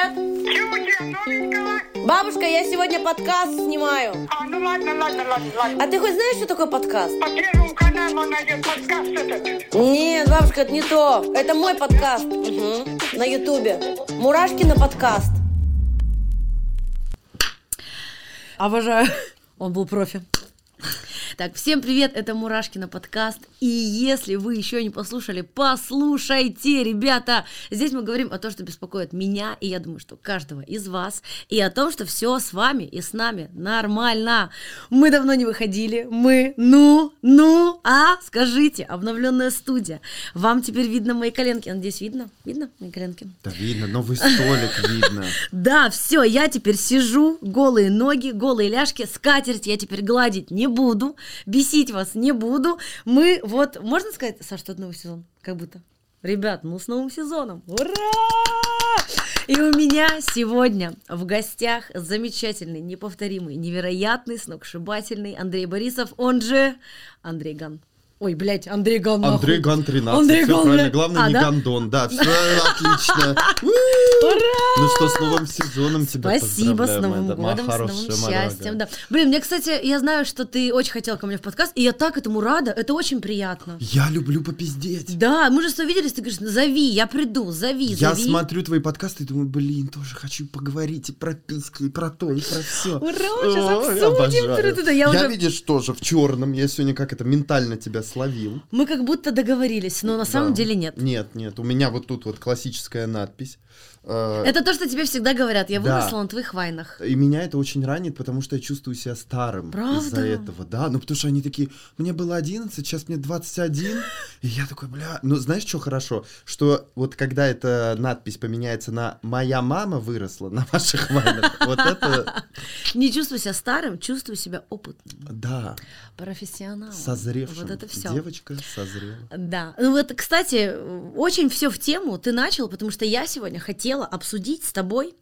привет! Бабушка, я сегодня подкаст снимаю. А, ну ладно, ладно, ладно, ладно. А ты хоть знаешь, что такое подкаст? По первому каналу найдет подкаст этот. Нет, бабушка, это не то. Это мой подкаст. Мгм. На ютубе. Мурашкина подкаст. Обожаю. Он был профи. Так, всем привет, это Мурашкина подкаст. И если вы еще не послушали, послушайте, ребята. Здесь мы говорим о том, что беспокоит меня, и я думаю, что каждого из вас, и о том, что все с вами и с нами нормально. Мы давно не выходили, мы, ну, ну, а, скажите, обновленная студия. Вам теперь видно мои коленки. Надеюсь, видно? Видно мои коленки? Да видно, новый столик видно. Да, все, я теперь сижу, голые ноги, голые ляжки, скатерть я теперь гладить не буду, бесить вас не буду. Мы вот, можно сказать, Саш, что это новый сезон? Как будто. Ребят, ну с новым сезоном! Ура! И у меня сегодня в гостях замечательный, неповторимый, невероятный, сногсшибательный Андрей Борисов, он же Андрей Ган. Ой, блядь, Андрей Ган. нахуй. Андрей Ган 13, Андрей все Ган, правильно. блядь. Главное, А, не да? Гандон. Да, все отлично. Ну что, с новым сезоном тебя Спасибо, с Новым годом, с новым счастьем. Да. Блин, мне, кстати, я знаю, что ты очень хотел ко мне в подкаст, и я так этому рада, это очень приятно. Я люблю попиздеть. Да, мы же с тобой виделись, ты говоришь, зови, я приду, зови, Я зови. смотрю твои подкасты и думаю, блин, тоже хочу поговорить и про письки, и про то, и про все. Ура, сейчас обсудим. Я видишь, тоже в черном. Я сегодня как это ментально тебя словил. Мы как будто договорились, но на самом Да. деле нет. Нет, нет. У меня вот тут вот классическая надпись. Э, Это то, что тебе всегда говорят, я Да. выросла на твоих вайнах. И меня это очень ранит, потому что я чувствую себя старым Правда? из-за этого, да. Ну, потому что они такие, мне было 11, сейчас мне 21. И я такой, бля, ну, знаешь, что хорошо? Что вот когда эта надпись поменяется на «Моя мама выросла на ваших вайнах», вот это, Не чувствую себя старым, чувствую себя опытным, да, профессионалом. созревшим. Вот это все. Девочка созрела. Да. Ну вот, кстати, очень все в тему ты начал, потому что я сегодня хотела обсудить с тобой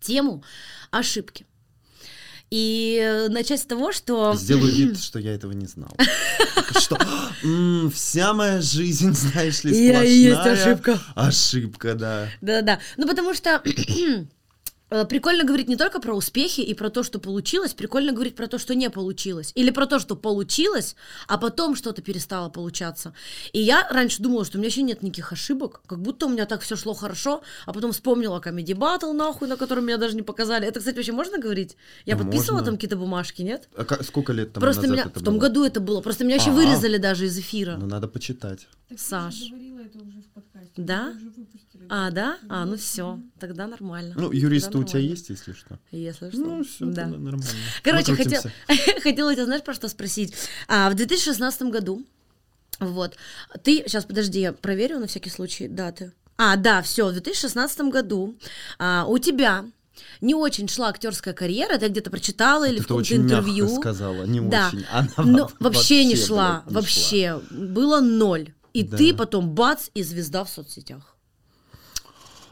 тему ошибки. И э, начать с того, что... Сделаю вид, что я этого не знал. Что «М, вся моя жизнь, знаешь ли, Я и есть сплошная ошибка. Ошибка, да. Да-да-да. Ну, потому что прикольно говорить не только про успехи и про то, что получилось, прикольно говорить про то, что не получилось. Или про то, что получилось, а потом что-то перестало получаться. И я раньше думала, что у меня вообще нет никаких ошибок, как будто у меня так все шло хорошо, а потом вспомнила Comedy Battle, нахуй, на котором меня даже не показали. Это, кстати, вообще можно говорить? Я Да, подписывала можно. там какие-то бумажки, нет? А ка- сколько лет там Просто назад меня это в том было? году это было. Просто меня вообще А. вырезали даже из эфира. Ну, надо почитать. Саш. говорила это уже в подкасте. Да? Уже. А, да? А, ну все, тогда нормально. Ну, юрист Тогда у тебя есть, если что? Если что. Ну, все, да. нормально. Короче, хотел, хотела тебя, знаешь, про что спросить. А, в 2016 году, вот, ты, сейчас, подожди, я проверю на всякий случай даты. А, да, все, в 2016 году а, у тебя не очень шла актерская карьера, ты где-то прочитала или Это в каком-то очень мягко интервью. сказала, не да. очень. Она Но во- вообще, не шла, блядь, не вообще. Было ноль. И Да. ты потом бац и звезда в соцсетях.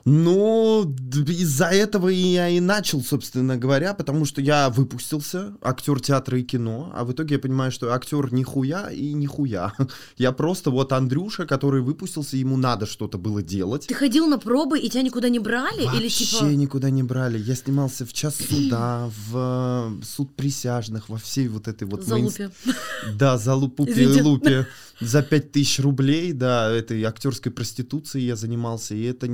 Ну, из-за этого и я и начал, собственно говоря, потому что я выпустился, актер театра и кино, а в итоге я понимаю, что актер нихуя и нихуя. Я просто вот Андрюша, который выпустился, ему надо что-то было делать. Ты ходил на пробы и тебя никуда не брали? Вообще или типа... никуда не брали. Я снимался в час суда, в э, суд присяжных, во всей вот этой вот... Залупе. Да, за лупупе Извините. лупе. За пять тысяч рублей, да, этой актерской проституцией я занимался, и это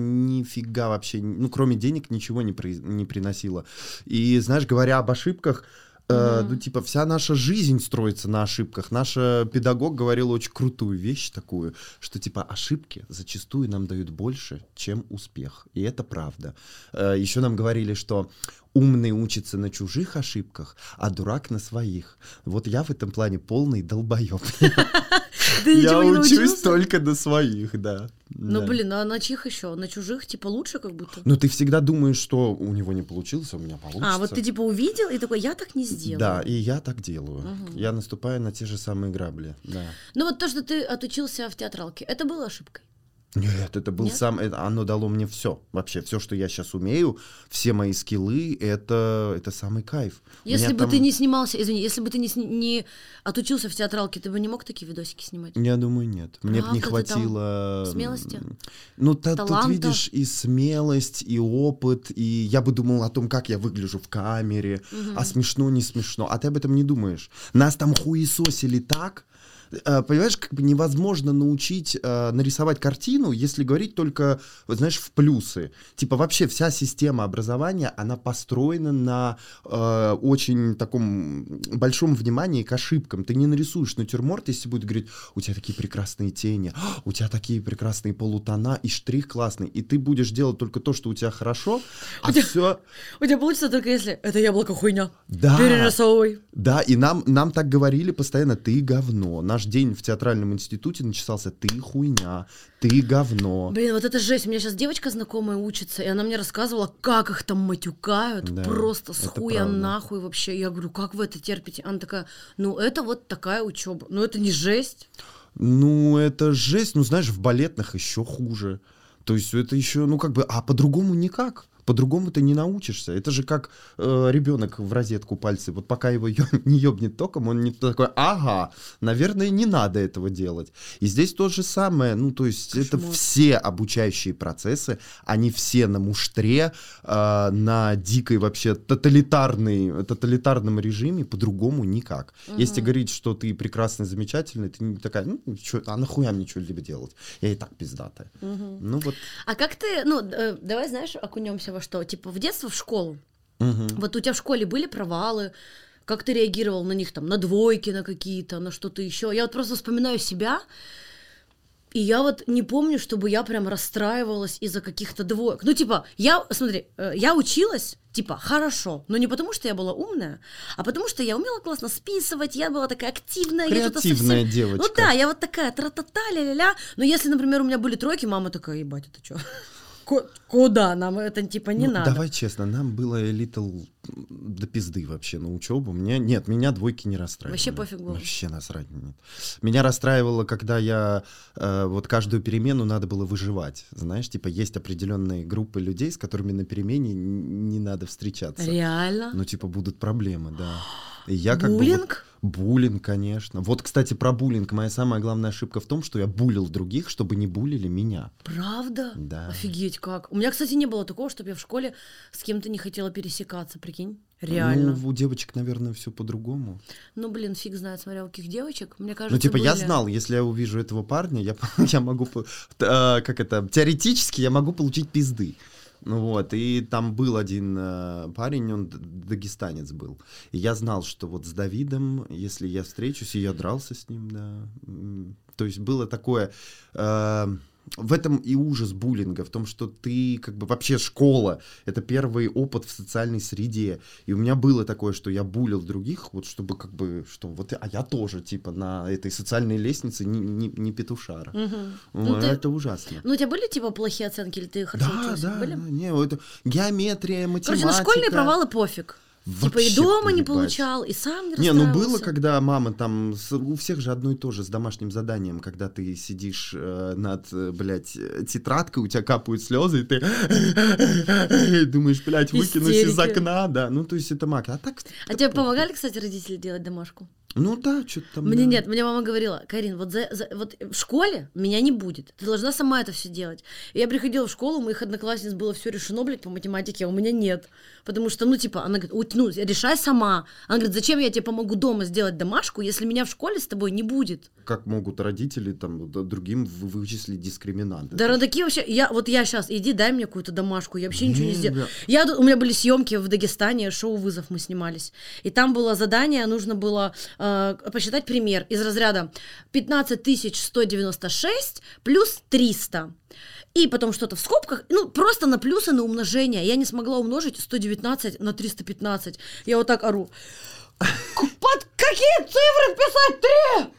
нифига вообще, ну, кроме денег ничего не, при- не приносило. И, знаешь, говоря об ошибках, э, Мгм. ну, типа, вся наша жизнь строится на ошибках. Наш э, педагог говорил очень крутую вещь такую, что, типа, ошибки зачастую нам дают больше, чем успех. И это правда. Еще нам говорили, что умный учится на чужих ошибках, а дурак на своих. Вот я в этом плане полный долбоеб. Я учусь только на своих, да. Ну, Да. блин, а на чьих еще? На чужих, типа, лучше как будто? Но ты всегда думаешь, что у него не получилось, а у меня получится. А, вот ты типа увидел и такой, я так не сделаю. Да, и я так делаю. Я наступаю на те же самые грабли, да. Ну вот то, что ты отучился в театралке, это было ошибкой. Нет, это был Нет? сам, это- оно дало мне все. Вообще, все, что я сейчас умею, все мои скиллы, это, это самый кайф. Если бы там- ты не снимался, извини, если бы ты не, не отучился в театралке, ты бы не мог такие видосики снимать? Я думаю, нет. Мне бы не там хватило... смелости? Ну, та- тут видишь и смелость, и опыт, и я бы думал о том, как я выгляжу в камере, а смешно, не смешно. А ты об этом не думаешь. Нас там хуесосили так, Понимаешь, как бы невозможно научить э, нарисовать картину, если говорить только, вот знаешь, в плюсы. Типа вообще вся система образования, она построена на э, очень таком большом внимании к ошибкам. Ты не нарисуешь натюрморт, если будет говорить, у тебя такие прекрасные тени, «А, у тебя такие прекрасные полутона, и штрих классный. И ты будешь делать только то, что у тебя хорошо, а все... У тебя получится только если это яблоко хуйня. Да. Перерисовывай. Да, и нам, нам так говорили постоянно, ты говно. Наш день в театральном институте начинался, ты хуйня, ты говно. Блин, вот это жесть. У меня сейчас девочка знакомая учится, и она мне рассказывала, как их там матюкают. Да, просто с хуя правда. нахуй вообще. Я говорю, как вы это терпите? Она такая, ну это вот такая учеба. Ну это не жесть. Ну, это жесть. Ну, знаешь, в балетных еще хуже. То есть это еще, ну, как бы, а по-другому никак. По-другому ты не научишься. Это же как ребенок в розетку пальцы. Вот пока его ё- не ебнет током, он не такой, ага, наверное, не надо этого делать. И здесь то же самое. Ну, то есть это Кошмар. все обучающие процессы, они все на муштре, э, на дикой вообще тоталитарной, тоталитарном режиме, по-другому никак. Если говорить, что ты прекрасный, замечательный, ты не такая, ну, чё, а нахуя мне что-либо делать? Я и так пиздатая. Ну вот. А как ты, ну, э, давай, знаешь, окунемся во что? Типа в детство в школу. мгм. Вот у тебя в школе были провалы, как ты реагировал на них там, на двойки, на какие-то, на что-то еще. Я вот просто вспоминаю себя, и я вот не помню, чтобы я прям расстраивалась из-за каких-то двоек. Ну, типа, я, смотри, э, я училась, типа, хорошо, но не потому, что я была умная, а потому, что я умела классно списывать, я была такая активная. я что-то Креативная совсем- девочка. Ну да, я вот такая тра-та-та, ля-ля-ля. Но если, например, у меня были тройки, мама такая, ебать, это что? Куда нам это типа не Ну, надо? Давай честно, нам было little до пизды вообще на учебу. Мне нет, меня двойки не расстраивали. Вообще пофиг было? Вообще насрать нет. Меня расстраивало, когда я э, вот каждую перемену надо было выживать. Знаешь, типа есть определенные группы людей, с которыми на перемене не надо встречаться. Реально? Ну, типа, будут проблемы, да. И я как бы вот- Буллинг? конечно. Вот, кстати, про буллинг. Моя самая главная ошибка в том, что я булил других, чтобы не булили меня. Правда? Да. Офигеть как. У меня, кстати, не было такого, чтобы я в школе с кем-то не хотела пересекаться, прикинь. Реально. Ну, у девочек, наверное, все по-другому. Ну, блин, фиг знает, смотря у каких девочек. Мне кажется, Ну, типа, я были- знал, если я увижу этого парня, я, я могу, э, как это, теоретически я могу получить пизды. Ну вот, и там был один э, парень, он дагестанец был. И я знал, что вот с Давидом, если я встречусь, и я дрался с ним, да. То есть было такое... э, в этом и ужас буллинга, в том, что ты, как бы, вообще школа, это первый опыт в социальной среде. И у меня было такое, что я булил других, вот чтобы, как бы, что вот, а я тоже, типа, на этой социальной лестнице не, не, не петушара. Мгм. Ну, Ну, ты- Это ужасно. Ну, у тебя были, типа, плохие оценки, или ты хорошо Да, учился? да, Были? да, не, это геометрия, математика. Короче, на школьные провалы пофиг. Типа, и Вообще дома не получал, и сам не Не, ну было, когда мама там, с- у всех же одно и то же с домашним заданием, когда ты сидишь э, над, э, блядь, тетрадкой, у тебя капают слезы, и ты думаешь, блядь, выкинусь из окна, да, ну то есть это мак. А так, А тебе помогали, кстати, родители делать домашку? Ну да, что-то там. Мне да. нет, мне мама говорила, Карин, вот, за, за- вот в школе меня не будет, ты должна сама это все делать. И я приходила в школу, у моих одноклассниц было все решено, блядь, по математике, а у меня нет. Потому что, ну, типа, она говорит, «Уть, ну, решай сама. Она говорит, зачем я тебе помогу дома сделать домашку, если меня в школе с тобой не будет? Как могут родители там другим вы- вычислить дискриминанты? Да, родаки вообще, я, вот я сейчас, иди, дай мне какую-то домашку, я вообще ничего не Не, сделаю. Я, тут- у меня были съемки в Дагестане, шоу «Вызов» мы снимались. И там было задание, нужно было э, посчитать пример из разряда 15 196 плюс 300. И потом что-то в скобках, ну, просто на плюсы, на умножение. Я не смогла умножить 119 на 315. Я вот так ору. Под какие цифры писать три?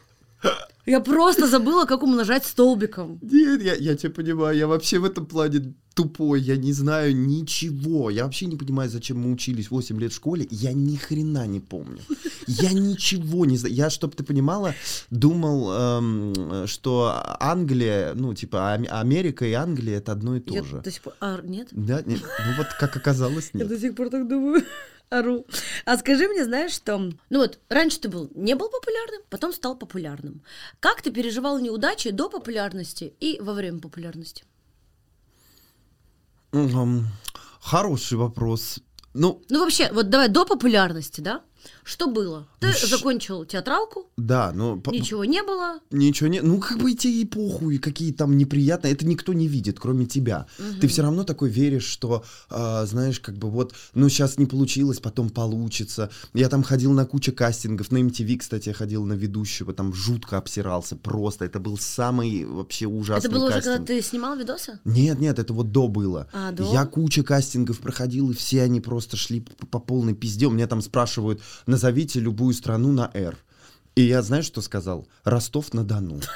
Я просто забыла, как умножать столбиком. Нет, я, я тебя понимаю, я вообще в этом плане тупой, я не знаю ничего. Я вообще не понимаю, зачем мы учились 8 лет в школе. Я ни хрена не помню. Я ничего не знаю. Я, чтобы ты понимала, думал, эм, что Англия, ну, типа, Ам- Америка и Англия это одно и то Я же. до сих пор... А, нет? Да, нет. Ну вот как оказалось, Я нет. до сих пор так думаю. Ору. А скажи мне, знаешь, что... Ну вот, раньше ты был, не был популярным, потом стал популярным. Как ты переживал неудачи до популярности и во время популярности? Хороший вопрос. Ну, Ну вообще, вот давай до популярности, да? Что было? Ты Ну, закончил театралку, да, но... ничего не было. Ничего не... Ну, как бы тебе и похуй, какие там неприятные... Это никто не видит, кроме тебя. Ты все равно такой веришь, что, а, знаешь, как бы вот, ну, сейчас не получилось, потом получится. Я там ходил на кучу кастингов. На MTV, кстати, я ходил на ведущего, там жутко обсирался просто. Это был самый вообще ужасный Это было уже, кастинг. когда ты снимал видосы? Нет, нет, это вот до было. А, до? Я куча кастингов проходил, и все они просто шли по, по полной пизде. У меня там спрашивают, назовите любую страну на «Р». И я, знаешь, что сказал? Ростов-на-Дону.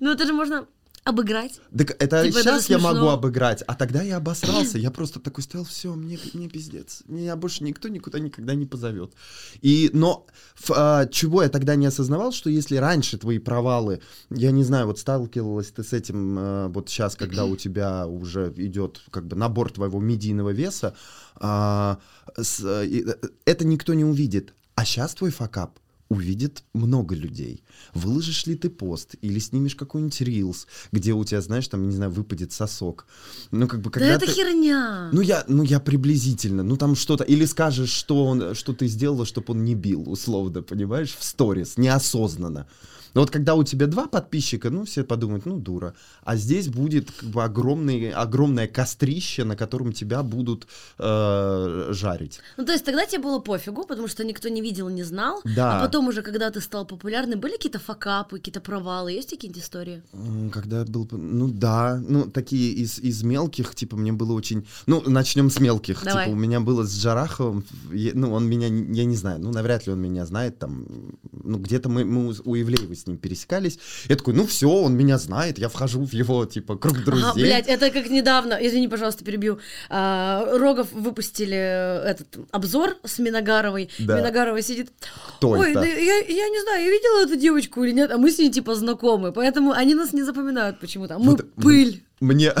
Ну это же можно обыграть. Так это Типа, это сейчас я смешно. могу обыграть, а тогда я обосрался. Я просто такой стоял, все, мне, мне пиздец. Меня больше никто никуда никогда не позовет. И, но ф- а, чего я тогда не осознавал, что если раньше твои провалы, я не знаю, вот сталкивалась ты с этим а, вот сейчас, когда у тебя уже идет как бы набор твоего медийного веса, а, с- э, и, э, это никто не увидит. А сейчас твой факап увидит много людей. Выложишь ли ты пост или снимешь какой-нибудь рилс, где у тебя, знаешь, там, не знаю, выпадет сосок. Ну, как бы, когда да это ты- херня. Ну, я, ну, я приблизительно. Ну, там что-то... Или скажешь, что, он, что ты сделала, чтобы он не бил, условно, понимаешь, в сторис, неосознанно. Но вот когда у тебя два подписчика, ну, все подумают, ну, дура. А здесь будет как бы огромный, огромное кострище, на котором тебя будут э, жарить. Ну, то есть тогда тебе было пофигу, потому что никто не видел, не знал. Да. А потом уже, когда ты стал популярным, были какие-то факапы, какие-то провалы? Есть какие-то истории? Когда был, ну да, ну такие из, из мелких, типа мне было очень, ну начнем с мелких, Давай. типа у меня было с Джараховым, е- ну он меня, я не знаю, ну навряд ли он меня знает, там, ну где-то мы, мы у- Ивлеева с ним пересекались, я такой, ну все, он меня знает, я вхожу в его, типа, круг друзей. Ага, блядь, это как недавно, извини, пожалуйста, перебью. А, Рогов выпустили этот обзор с Миногаровой. Да. Миногарова сидит. Кто Ой, это? да я, я не знаю, я видела эту девочку или нет, а мы с ней типа знакомы, поэтому они нас не запоминают почему-то. А Мы Вот, пыль. Мне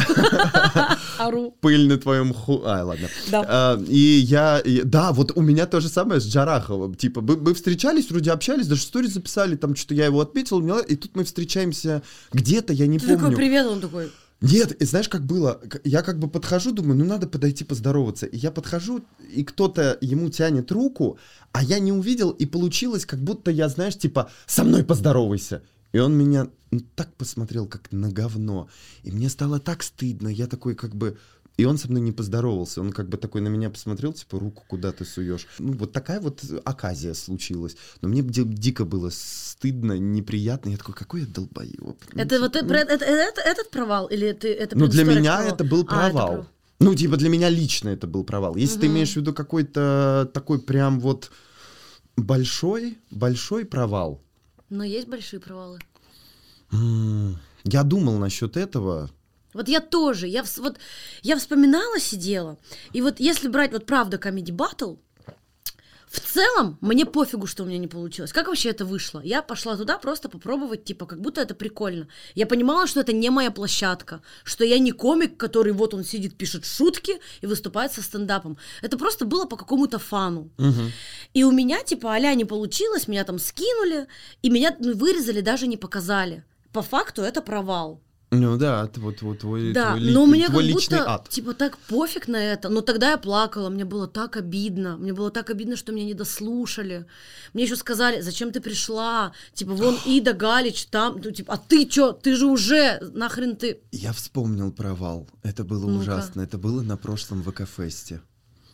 пыль на твоем ху... Ай, ладно. Да. А, и я... и- да, вот у меня то же самое с Джараховым. Типа, мы, мы встречались, вроде общались, даже историю записали, там что-то я его отметил, и тут мы встречаемся где-то, я не Ты помню. такой привет, он такой. Нет, и знаешь, как было? Я как бы подхожу, думаю, ну надо подойти поздороваться. И я подхожу, и кто-то ему тянет руку, а я не увидел, и получилось, как будто я, знаешь, типа, со мной поздоровайся. И он меня ну, так посмотрел, как на говно. И мне стало так стыдно. Я такой как бы... И он со мной не поздоровался. Он как бы такой на меня посмотрел, типа, руку куда ты суешь. Ну, вот такая вот оказия случилась. Но мне ди- дико было стыдно, неприятно. Я такой, какой я долбоеб. Ну, Это вот типа, э, про- это- это- этот провал или ты это ну, для меня провалу? это был А, провал. провал. Ну, типа, для меня лично это был провал. Если ты Мгм. имеешь в виду какой-то такой прям вот большой, большой провал. Но есть большие провалы. Я думал насчет этого. Вот я тоже, я вот я вспоминала, сидела, и вот если брать вот правда комедий батл, в целом мне пофигу, что у меня не получилось. Как вообще это вышло? Я пошла туда просто попробовать, типа, как будто это прикольно. Я понимала, что это не моя площадка, что я не комик, который вот он сидит, пишет шутки и выступает со стендапом. Это просто было по какому-то фану. И у меня, типа, аля не получилось, меня там скинули, и меня ну, вырезали, даже не показали. По факту это провал. Ну да, вот, вот твой, Да, твой, но мне твой как личный будто, ад. типа, так пофиг на это. Но тогда я плакала, мне было так обидно. Мне было так обидно, что меня не дослушали. Мне еще сказали, зачем ты пришла? Типа, вон Ида Галич там, ну, типа, а ты чё? Ты же уже, нахрен ты... Я вспомнил провал. Это было Ну-ка. ужасно. Это было на прошлом ВК-фесте.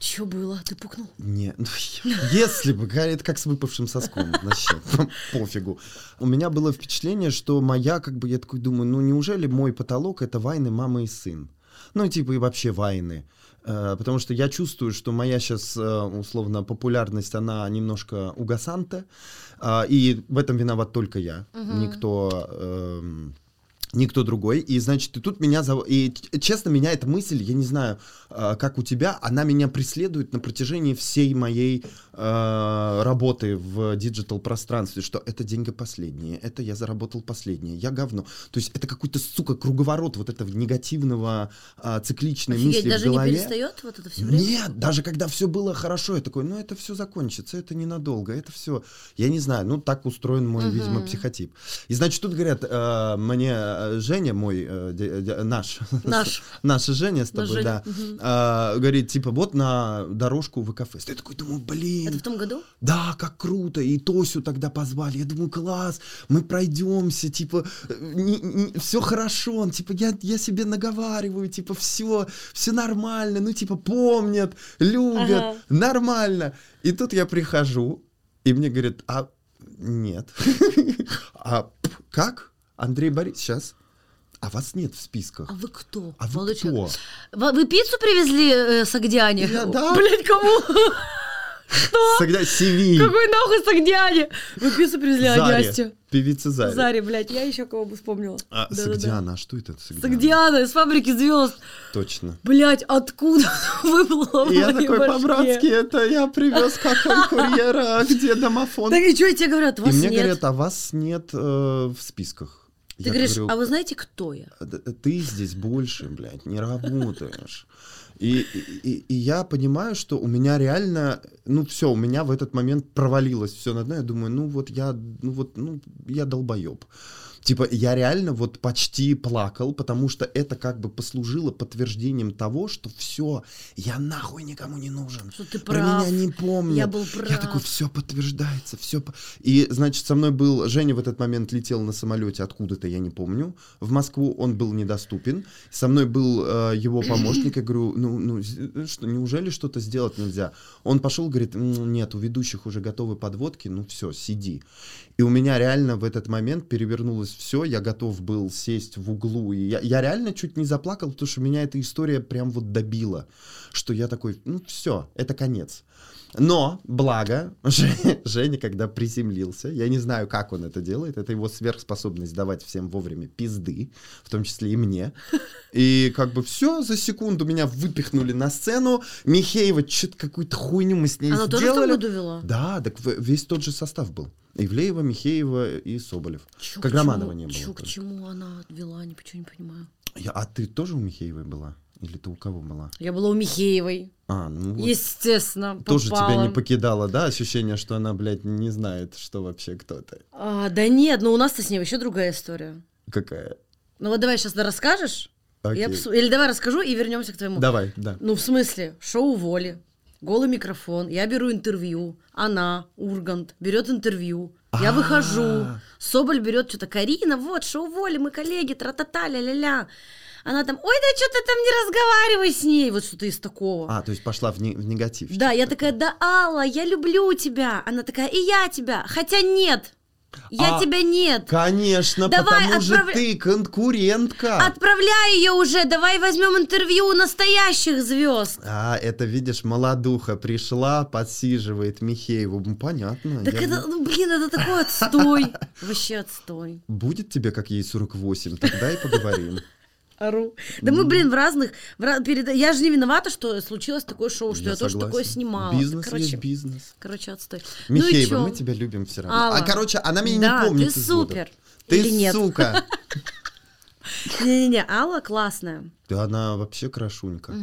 Чё было? Ты пукнул? Не, ну, если бы, это как с выпавшим соском, вообще, пофигу. У меня было впечатление, что моя, как бы, я такой думаю, ну неужели мой потолок это войны мама и сын? Ну, типа, и вообще войны. Э, Потому что я чувствую, что моя сейчас, условно, популярность, она немножко угасанта, а, и в этом виноват только я. Никто эм, Никто другой. И, значит, и тут меня... зов- И, честно, меня эта мысль, я не знаю, э, как у тебя, она меня преследует на протяжении всей моей э, работы в диджитал-пространстве, что это деньги последние, это я заработал последнее, я говно. То есть это какой-то, сука, круговорот вот этого негативного, э, цикличной Офигеть, мысли даже в голове. не перестает вот это все время? Нет, даже когда все было хорошо, я такой, ну это все закончится, это ненадолго, это все, я не знаю, ну так устроен мой, Мгм. видимо, психотип. И значит, тут говорят, э, мне э, Женя, мой, э, де- де- наш, Наш. наша Женя с Наш тобой, Женя, да, мгм. э, говорит, типа, вот на дорожку в ВКФест. Я такой думаю, блин, Это в том году? да, как круто, и Тосю тогда позвали. Я думаю, класс, мы пройдемся, типа, все хорошо, типа, я, я себе наговариваю, типа, все, все нормально, ну, типа, помнят, любят, Ага. нормально. И тут я прихожу, и мне говорят, а нет. А как? Андрей Борис, сейчас. А вас нет в списках. А вы кто? А вы молодой кто? человек? Вы, пиццу привезли э, с Агдяне? Я- да. Блять, кому? Всегда Севиль. Какой нахуй с Агдяне? Вы пиццу привезли Заре. Анясте. Певица Заре. Заре, блядь, я еще кого бы вспомнила. А, Да-да-да. Сагдиана, а что это Сагдиана? Агдианой, с фабрики звезд. Точно. Блять, откуда выплыло И я такой башке? по-братски, это я привез какой курьера, где домофон. Так и что тебе говорят? И Вас мне нет. говорят, а вас нет э, в списках. Ты Я говоришь, говорю, а вы знаете, кто я? «Да ты здесь больше, блядь, не работаешь. И, и, и я понимаю, что у меня реально, ну все, у меня в этот момент провалилось все на дно. Я думаю, ну вот я, ну вот, ну я долбоеб. Типа, я реально вот почти плакал, потому что это как бы послужило подтверждением того, что все, я нахуй никому не нужен. Что ты Про прав. меня не помнят. Я был Я прав. такой, все подтверждается, все. И, значит, со мной был, Женя в этот момент летел на самолете откуда-то, я не помню, в Москву, он был недоступен. Со мной был э, его помощник, я говорю, ну, ну, з- что, неужели что-то сделать нельзя? Он пошел, говорит, «М, нет, у ведущих уже готовы подводки, ну все, сиди. И у меня реально в этот момент перевернулось все, я готов был сесть в углу, и я, я реально чуть не заплакал, потому что меня эта история прям вот добила, что я такой, ну все, это конец. Но, благо, Же- Женя, когда приземлился, я не знаю, как он это делает, это его сверхспособность давать всем вовремя пизды, в том числе и мне. И как бы все, за секунду меня выпихнули на сцену, Михеева, что-то какую-то хуйню мы с ней Она тоже сделали. году вела? Да, так весь тот же состав был. Ивлеева, Михеева и Соболев. Чё к Каграманова чему- не было. чё к чему она вела, ничего не понимаю. Я- а ты тоже у Михеевой была? Или ты у кого была? Я была у Михеевой. А, ну вот. Естественно, Тоже тебя попала. не покидало, да, ощущение, что она, блядь, не знает, что вообще кто-то. А, да нет, ну у нас-то с ней вообще другая история. Какая? Ну вот давай сейчас расскажешь. Окей. псу- Или давай расскажу и вернемся к твоему. Давай, да. Ну, в смысле, шоу Воли, голый микрофон, я беру интервью, она, Ургант, берет интервью, я выхожу, Соболь берет что-то, Карина, вот, шоу Воли, мы коллеги, тра-та-та, ля-ля-ля. Она там, ой, да что ты там не разговаривай с ней, вот что-то из такого. А, то есть пошла в, не- в негатив. Да, я такая, да, Алла, я люблю тебя. Она такая, и я тебя. Хотя нет, я А, тебя нет. Конечно, Давай, потому же отправля- ты конкурентка. Отправляй ее уже, давай возьмем интервью у настоящих звезд. А, это, видишь, молодуха пришла, подсиживает Михееву. Понятно. Так я это, ну, блин, это такой отстой. Вообще отстой. Будет тебе, как ей 48, тогда и поговорим. Ору. Да мы, блин, в разных... в перед- Я же не виновата, что случилось такое шоу, что я, тоже согласен. такое снимала. Бизнес короче, есть бизнес. короче, отстой. Михеева, ну и чё? мы тебя любим все равно. Алла. А, короче, она меня Да, не помнит ты супер. Ты Или нет? сука. Не-не-не, Алла классная. Да она вообще крашунька.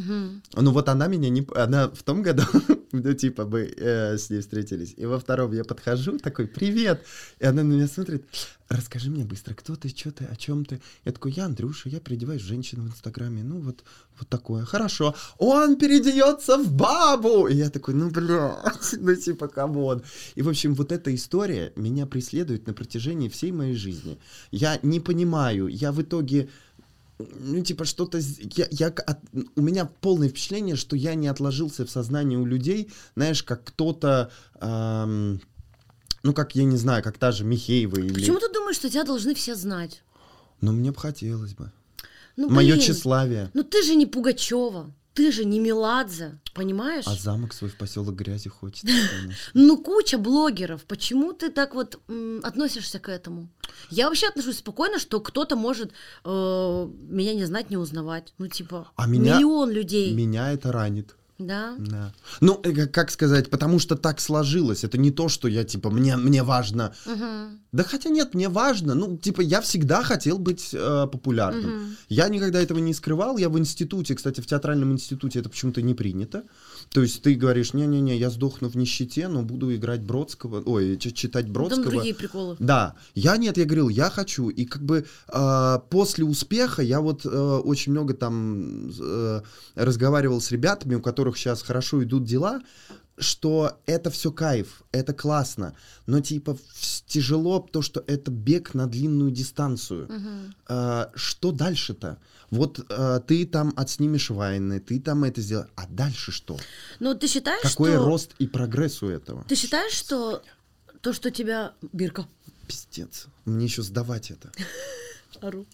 Ну вот она меня не... Она в том году, ну типа мы э, с ней встретились, и во втором я подхожу, такой, привет, и она на меня смотрит, расскажи мне быстро, кто ты, что ты, о чем ты? Я такой, я Андрюша, я переодеваюсь женщину в Инстаграме, ну вот, вот такое, хорошо. Он переодается в бабу! И я такой, ну блядь, ну типа, come on. И в общем, вот эта история меня преследует на протяжении всей моей жизни. Я не понимаю, я в итоге ну, типа, что-то... Я, я от- у меня полное впечатление, что я не отложился в сознании у людей, знаешь, как кто-то... ам, ну, как, я не знаю, как та же Михеева или... Почему ты думаешь, что тебя должны все знать? Ну, мне бы хотелось бы. Ну, Мое блин, тщеславие. Ну ты же не Пугачева, ты же не Меладзе. Понимаешь? А замок свой в поселок грязи хочет. Ну, куча блогеров. Почему ты так вот относишься к этому? Я вообще отношусь спокойно, что кто-то может э, меня не знать, не узнавать. Ну, типа, А миллион людей. Меня это ранит. Да. Да. Ну, э, как- сказать, потому что так сложилось. Это не то, что я, типа, мне, мне важно. Мгм. Да хотя нет, мне важно. Ну, типа, я всегда хотел быть э, популярным. Мгм. Я никогда этого не скрывал. Я в институте, кстати, в театральном институте это почему-то не принято. То есть ты говоришь, не-не-не, я сдохну в нищете, но буду играть Бродского, ой, читать Бродского. Там другие приколы. Да, я нет, я говорил, я хочу. И как бы э, после успеха я вот э, очень много там э, разговаривал с ребятами, у которых сейчас хорошо идут дела, что это все кайф, это классно, но типа тяжело то, что это бег на длинную дистанцию. Мгм. Э, что дальше-то? Вот э, ты там отснимешь вайны, ты там это сделаешь, а дальше что? Ну, ты считаешь, Какой что... рост и прогресс у этого? Ты считаешь, что то, что тебя... Бирка. Пиздец, мне еще сдавать это. Ору.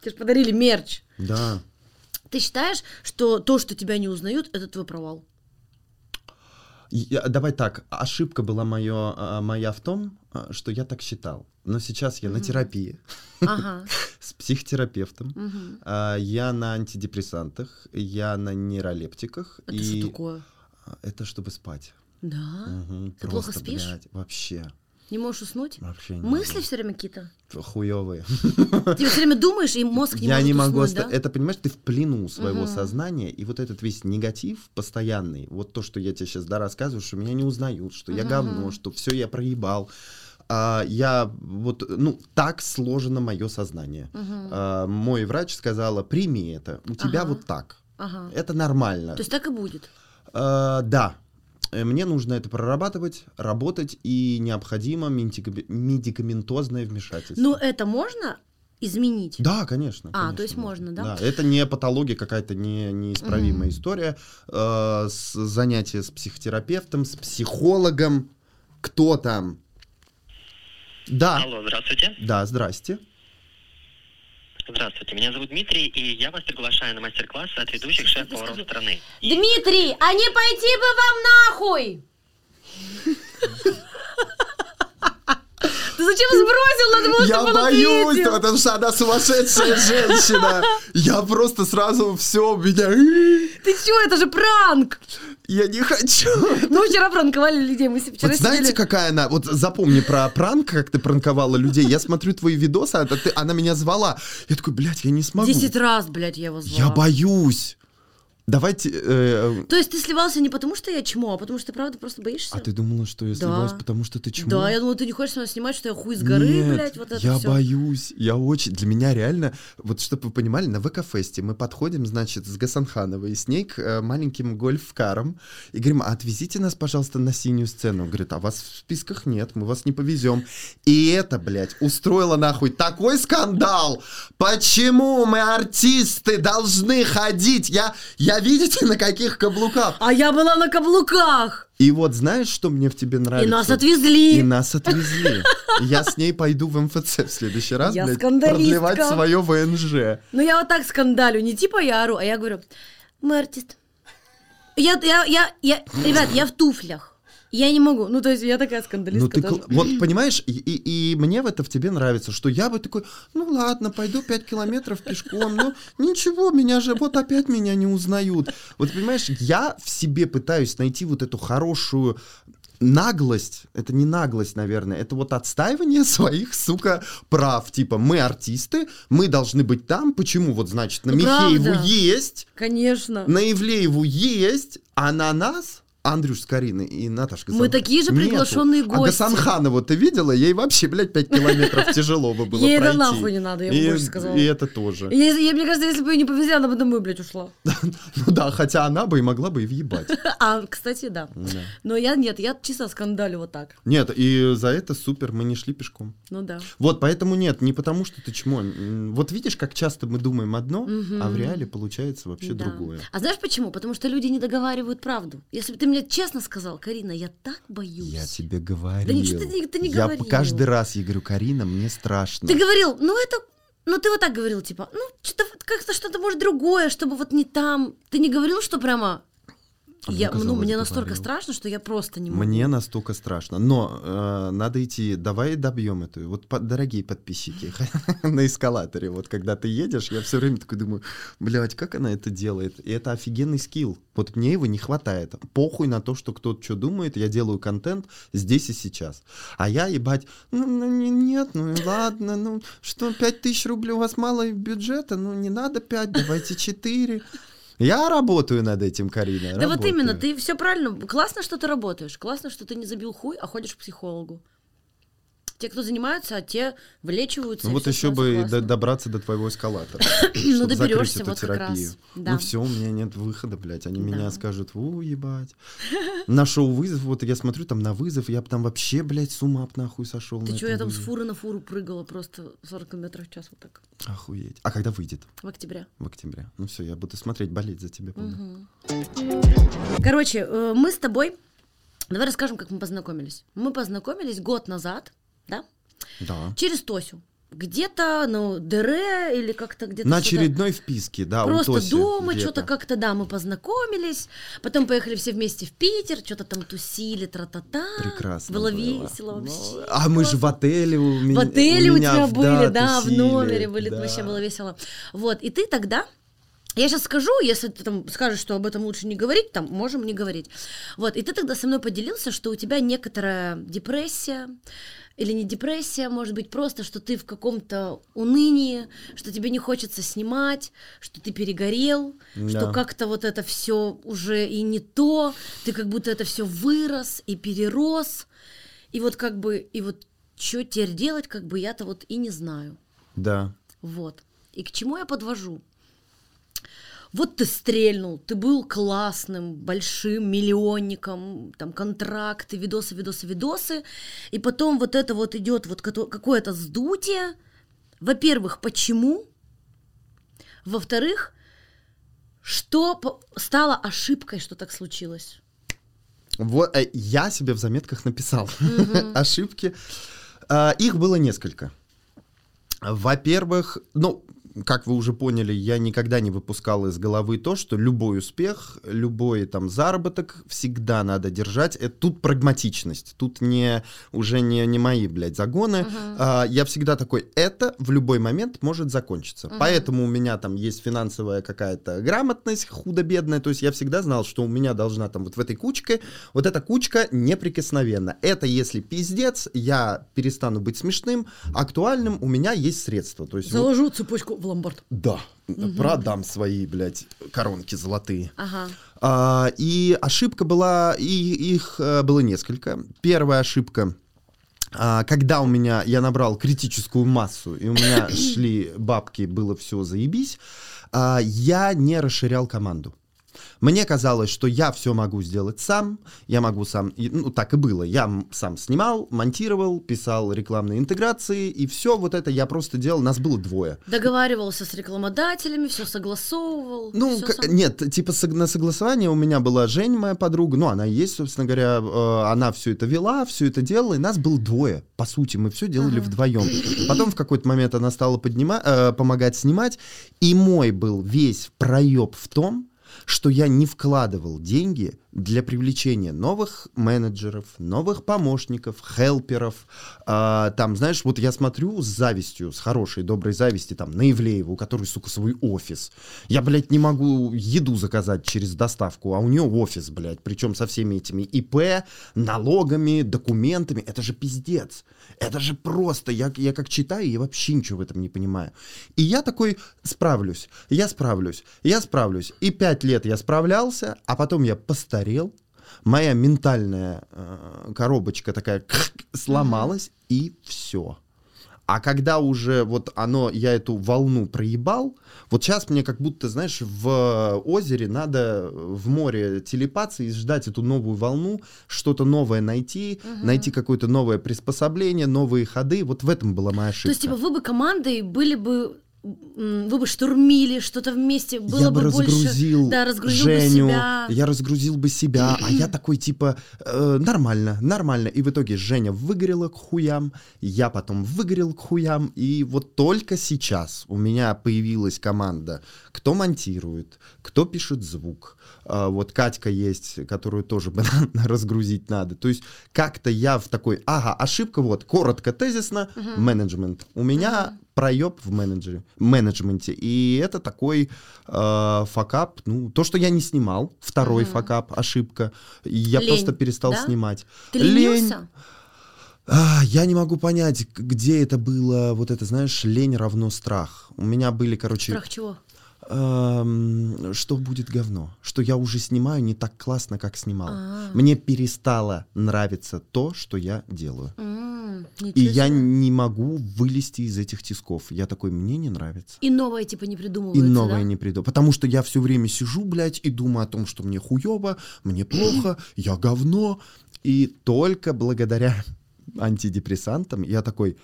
Тебе же подарили мерч. Да. Ты считаешь, что то, что тебя не узнают, это твой провал? Я- давай так, ошибка была моё, а, моя в том, а, что я так считал. Но сейчас я на терапии Ага. с психотерапевтом. А, Я на антидепрессантах, я на нейролептиках. Это и что такое? Это чтобы спать. Да? Ты плохо спишь? блядь, вообще. Не можешь уснуть? Вообще не Мысли могу. все время какие-то? Хуёвые. Ты все время думаешь, и мозг не я может не могу уснуть, оста- да? Это, понимаешь, ты в плену своего Мгм. сознания, и вот этот весь негатив постоянный, вот то, что я тебе сейчас да, рассказываю, что меня не узнают, что я Мгм. говно, что все я проебал. А, я вот, ну, так сложено мое сознание. Мгм. А, мой врач сказала, прими это, у тебя Ага. вот так. Ага. Это нормально. То есть так и будет. А, да, мне нужно это прорабатывать, работать, и необходимо медика- медикаментозное вмешательство. Но это можно изменить? Да, конечно. А, конечно, то есть можно, да? Да, это не патология какая-то не, неисправимая история. Э, с занятия с психотерапевтом, с психологом. Кто там? Да, Алло, здравствуйте. да, здрасте. Здравствуйте, меня зовут Дмитрий, и я вас приглашаю на мастер-классы от ведущих шеф-поваров страны. Дмитрий, а не пойти бы вам нахуй? Ты зачем сбросил? Надо было, Я боюсь, потому что она сумасшедшая женщина. Я просто сразу все, меня... Ты чё, это же пранк! Я не хочу. Ну, вчера пранковали людей, мы вчера Вот знаете, сидели... какая она? Вот запомни про пранк, как ты пранковала людей. Я смотрю твои видосы, а ты- она меня звала. Я такой, блядь, я не смогу. Десять раз, блядь, я его звала. Я боюсь. Давайте... э, То есть ты сливался не потому, что я чмо, а потому что ты правда просто боишься? а ты думала, что я Да. потому что ты чмо? Да, я думала, ты не хочешь со мной снимать, что я хуй с горы, Нет, блядь, вот это я всё. боюсь, я очень, для меня реально, вот чтобы вы понимали, на ВК-фесте мы подходим, значит, с Гасанхановой, с ней к э, маленьким гольф-карам, и говорим, а отвезите нас, пожалуйста, на синюю сцену. Он говорит, а вас в списках нет, мы вас не повезем. И это, блядь, устроило нахуй такой скандал. Почему мы, артисты, должны ходить? Я, я видите, на каких каблуках? А я была на каблуках! И вот знаешь, что мне в тебе нравится? И нас отвезли! И нас отвезли. Я с ней пойду в МФЦ в следующий раз, Я блядь, скандалистка. продлевать свое ВНЖ. Ну я вот так скандалю, не типа я ору, а я говорю, мы артист. Я, я, я, я, ребят, я в туфлях. Я не могу. Ну, то есть я такая скандалистка. Ну ты, кл- вот понимаешь, и, и- и мне в это в тебе нравится, что я бы такой, ну ладно, пойду 5 километров пешком, ну ничего, меня же, вот опять меня не узнают. Вот понимаешь, я в себе пытаюсь найти вот эту хорошую наглость, это не наглость, наверное, это вот отстаивание своих, сука, прав. Типа, мы артисты, мы должны быть там. Почему? Вот, значит, на Ну, Михееву правда. есть, Конечно. на Ивлееву есть, а на нас... Андрюш с Кариной и Наташка. Мы такие же приглашенные А гости. Гасанханову ты видела? Ей вообще, блядь, 5 километров тяжело бы было Ей это пройти. нахуй не надо, я бы И- больше сказала. И это тоже. Я, я- мне кажется, если бы ее не повезли, она бы домой, блядь, ушла. Ну да, хотя она бы и могла бы и въебать. А, кстати, да. Да. Но я нет, я чисто скандалю вот так. Нет, и за это супер, мы не шли пешком. Ну да. Вот, поэтому нет, не потому что ты чмо. Вот видишь, как часто мы думаем одно, а в реале получается вообще Да. другое. А знаешь почему? Потому что люди не договаривают правду. Если бы ты мне честно сказал, Карина, я так боюсь. Я тебе говорил. Да ничего ты не- ты не Я говорил. каждый раз ей говорю, Карина, мне страшно. Ты говорил, ну это... Ну ты вот так говорил, типа, ну что-то как-то что-то может другое, чтобы вот не там. Ты не говорил, что прямо Я, ну, мне настолько говорил. страшно, что я просто не могу. Мне настолько страшно. Но э, надо идти, давай добьем эту. Вот, по- дорогие подписчики, на эскалаторе, вот когда ты едешь, я все время такой думаю, блядь, как она это делает? И это офигенный скилл. Вот мне его не хватает. Похуй на то, что кто-то что думает, я делаю контент здесь и сейчас. А я, ебать, ну, ну, не- нет, ну ладно, ну что, 5 тысяч рублей у вас мало бюджета? Ну не надо 5, давайте 4. Я работаю над этим, Карина. Да вот работаю. именно, ты все правильно. Классно, что ты работаешь. Классно, что ты не забил хуй, а ходишь к психологу. Те, кто занимаются, а те вылечиваются. Ну вот еще бы до- добраться до твоего эскалатора. Ну, доберешься вот как раз. терапию. Да. Ну все, у меня нет выхода, блядь. Они Да. меня скажут, у, ебать. На шоу вызов, вот я смотрю там на вызов, я бы там вообще, блядь, с ума нахуй сошел. Ты что, я там с фуры на фуру прыгала просто 40 км в час вот так. Охуеть. А когда выйдет? В октябре. В октябре. Ну все, я буду смотреть, болеть за тебя. Короче, э, мы с тобой... Давай расскажем, как мы познакомились. Мы познакомились год назад, да? Да. Через Тосю. Где-то, ну, ДР или как-то где-то... На очередной вписке, да, у Просто Тоси дома, что-то как-то, да, мы познакомились, потом поехали все вместе в Питер, что-то там тусили, тра-та-та. Прекрасно Было было. весело Ну, вообще. А мы же в отеле у меня В отеле у, меня тебя в- были, да, тусили, в номере были, да. вообще было весело. Вот, и ты тогда, я сейчас скажу, если ты там скажешь, что об этом лучше не говорить, там можем не говорить. Вот, и ты тогда со мной поделился, что у тебя некоторая депрессия, или не депрессия, может быть, просто, что ты в каком-то унынии, что тебе не хочется снимать, что ты перегорел, что Да. как-то вот это все уже и не то, ты как будто это все вырос и перерос, и вот как бы, и вот что теперь делать, как бы я-то вот и не знаю. Да. Вот. И к чему я подвожу? Вот ты стрельнул, ты был классным, большим миллионником, там контракты, видосы, видосы, видосы, и потом вот это вот идет вот какое-то сдутие. Во-первых, почему? Во-вторых, что стало ошибкой, что так случилось? Вот э, я себе в заметках написал ошибки. А, Их было несколько. Во-первых, ну, как вы уже поняли, я никогда не выпускал из головы то, что любой успех, любой там заработок всегда надо держать. Это тут прагматичность, тут не уже не, не мои, блядь, загоны. А, я всегда такой, это в любой момент может закончиться. Поэтому у меня там есть финансовая какая-то грамотность худо-бедная, то есть я всегда знал, что у меня должна там вот в этой кучке, вот эта кучка неприкосновенна. Это если пиздец, я перестану быть смешным, актуальным, у меня есть средства. То есть вот- Заложу цепочку в ломбард. да, продам свои, блядь, коронки золотые. Ага. А, и ошибка была, и их э, было несколько. Первая ошибка. а, когда у меня я набрал критическую массу и у меня шли бабки, было все заебись, а, я не расширял команду. Мне казалось, что я все могу сделать сам, я могу сам, ну так и было, я сам снимал, монтировал, писал рекламные интеграции, и все вот это я просто делал, нас было двое. Договаривался с рекламодателями, все согласовывал. Ну, всё к- сам. нет, типа на согласование у меня была Жень, моя подруга, ну, она и есть, собственно говоря, э, она все это вела, все это делала, и нас было двое, по сути, мы все делали вдвоем. Потом в какой-то момент она стала поднима- э, помогать снимать, и мой был весь проеб в том, что я не вкладывал деньги для привлечения новых менеджеров, новых помощников, хелперов. А, там, знаешь, вот я смотрю с завистью, с хорошей, доброй зависти, там, на Ивлеева, у которой, сука, свой офис. Я, блядь, не могу еду заказать через доставку, а у нее офис, блядь, причем со всеми этими ИП, налогами, документами. Это же пиздец. Это же просто, я, я как читаю, я вообще ничего в этом не понимаю. И я такой, справлюсь, я справлюсь, я справлюсь. И пять лет я справлялся, а потом я постарел, моя ментальная э, коробочка такая сломалась, и все. А когда уже вот оно, я эту волну проебал, вот сейчас мне как будто, знаешь, в озере надо в море телепаться и ждать эту новую волну, что-то новое найти, найти какое-то новое приспособление, новые ходы. Вот в этом была моя ошибка. То есть, типа, вы бы командой были бы вы бы штурмили что-то вместе, было я бы, бы больше... разгрузил да, разгрузил Женю, бы себя. я разгрузил бы себя, а я такой типа э, нормально, нормально. И в итоге Женя выгорела к хуям, я потом выгорел к хуям, и вот только сейчас у меня появилась команда, кто монтирует, кто пишет звук. А, вот Катька есть, которую тоже бы разгрузить надо. То есть как-то я в такой, ага, ошибка вот, коротко, тезисно, менеджмент. У меня проеб в менеджере, менеджменте. И это такой э, факап, ну, то, что я не снимал, второй факап, ошибка. Я Лень, просто перестал да? снимать. Ты Лень. ленился? А, я не могу понять, где это было, вот это, знаешь, лень равно страх. У меня были, короче, Страх чего? Эм, что будет говно, что я уже снимаю не так классно, как снимал. А. Мне перестало нравиться то, что я делаю. М, И я не могу вылезти из этих тисков. Я такой, мне не нравится. И новое типа не И придумывается, новое да? не приду. Потому что я все время сижу, блядь, и думаю о том, что мне хуево, мне плохо, я говно. И только благодаря антидепрессантам я такой...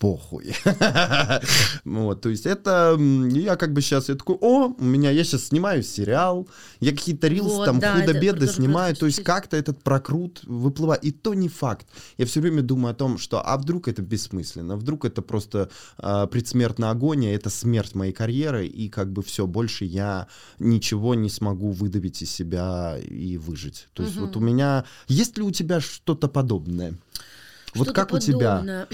Похуй. Вот, то есть это я как бы сейчас я такой, о, у меня я сейчас снимаю сериал, я какие-то рилсы там тоже снимаю, то есть как-то этот прокрут выплывает. И то не факт. Я все время думаю о том, что а вдруг это бессмысленно, вдруг это просто а, предсмертная агония, это смерть моей карьеры, и как бы все, больше я ничего не смогу выдавить из себя и выжить. То есть вот у меня... Есть ли у тебя что-то подобное? Вот как у тебя?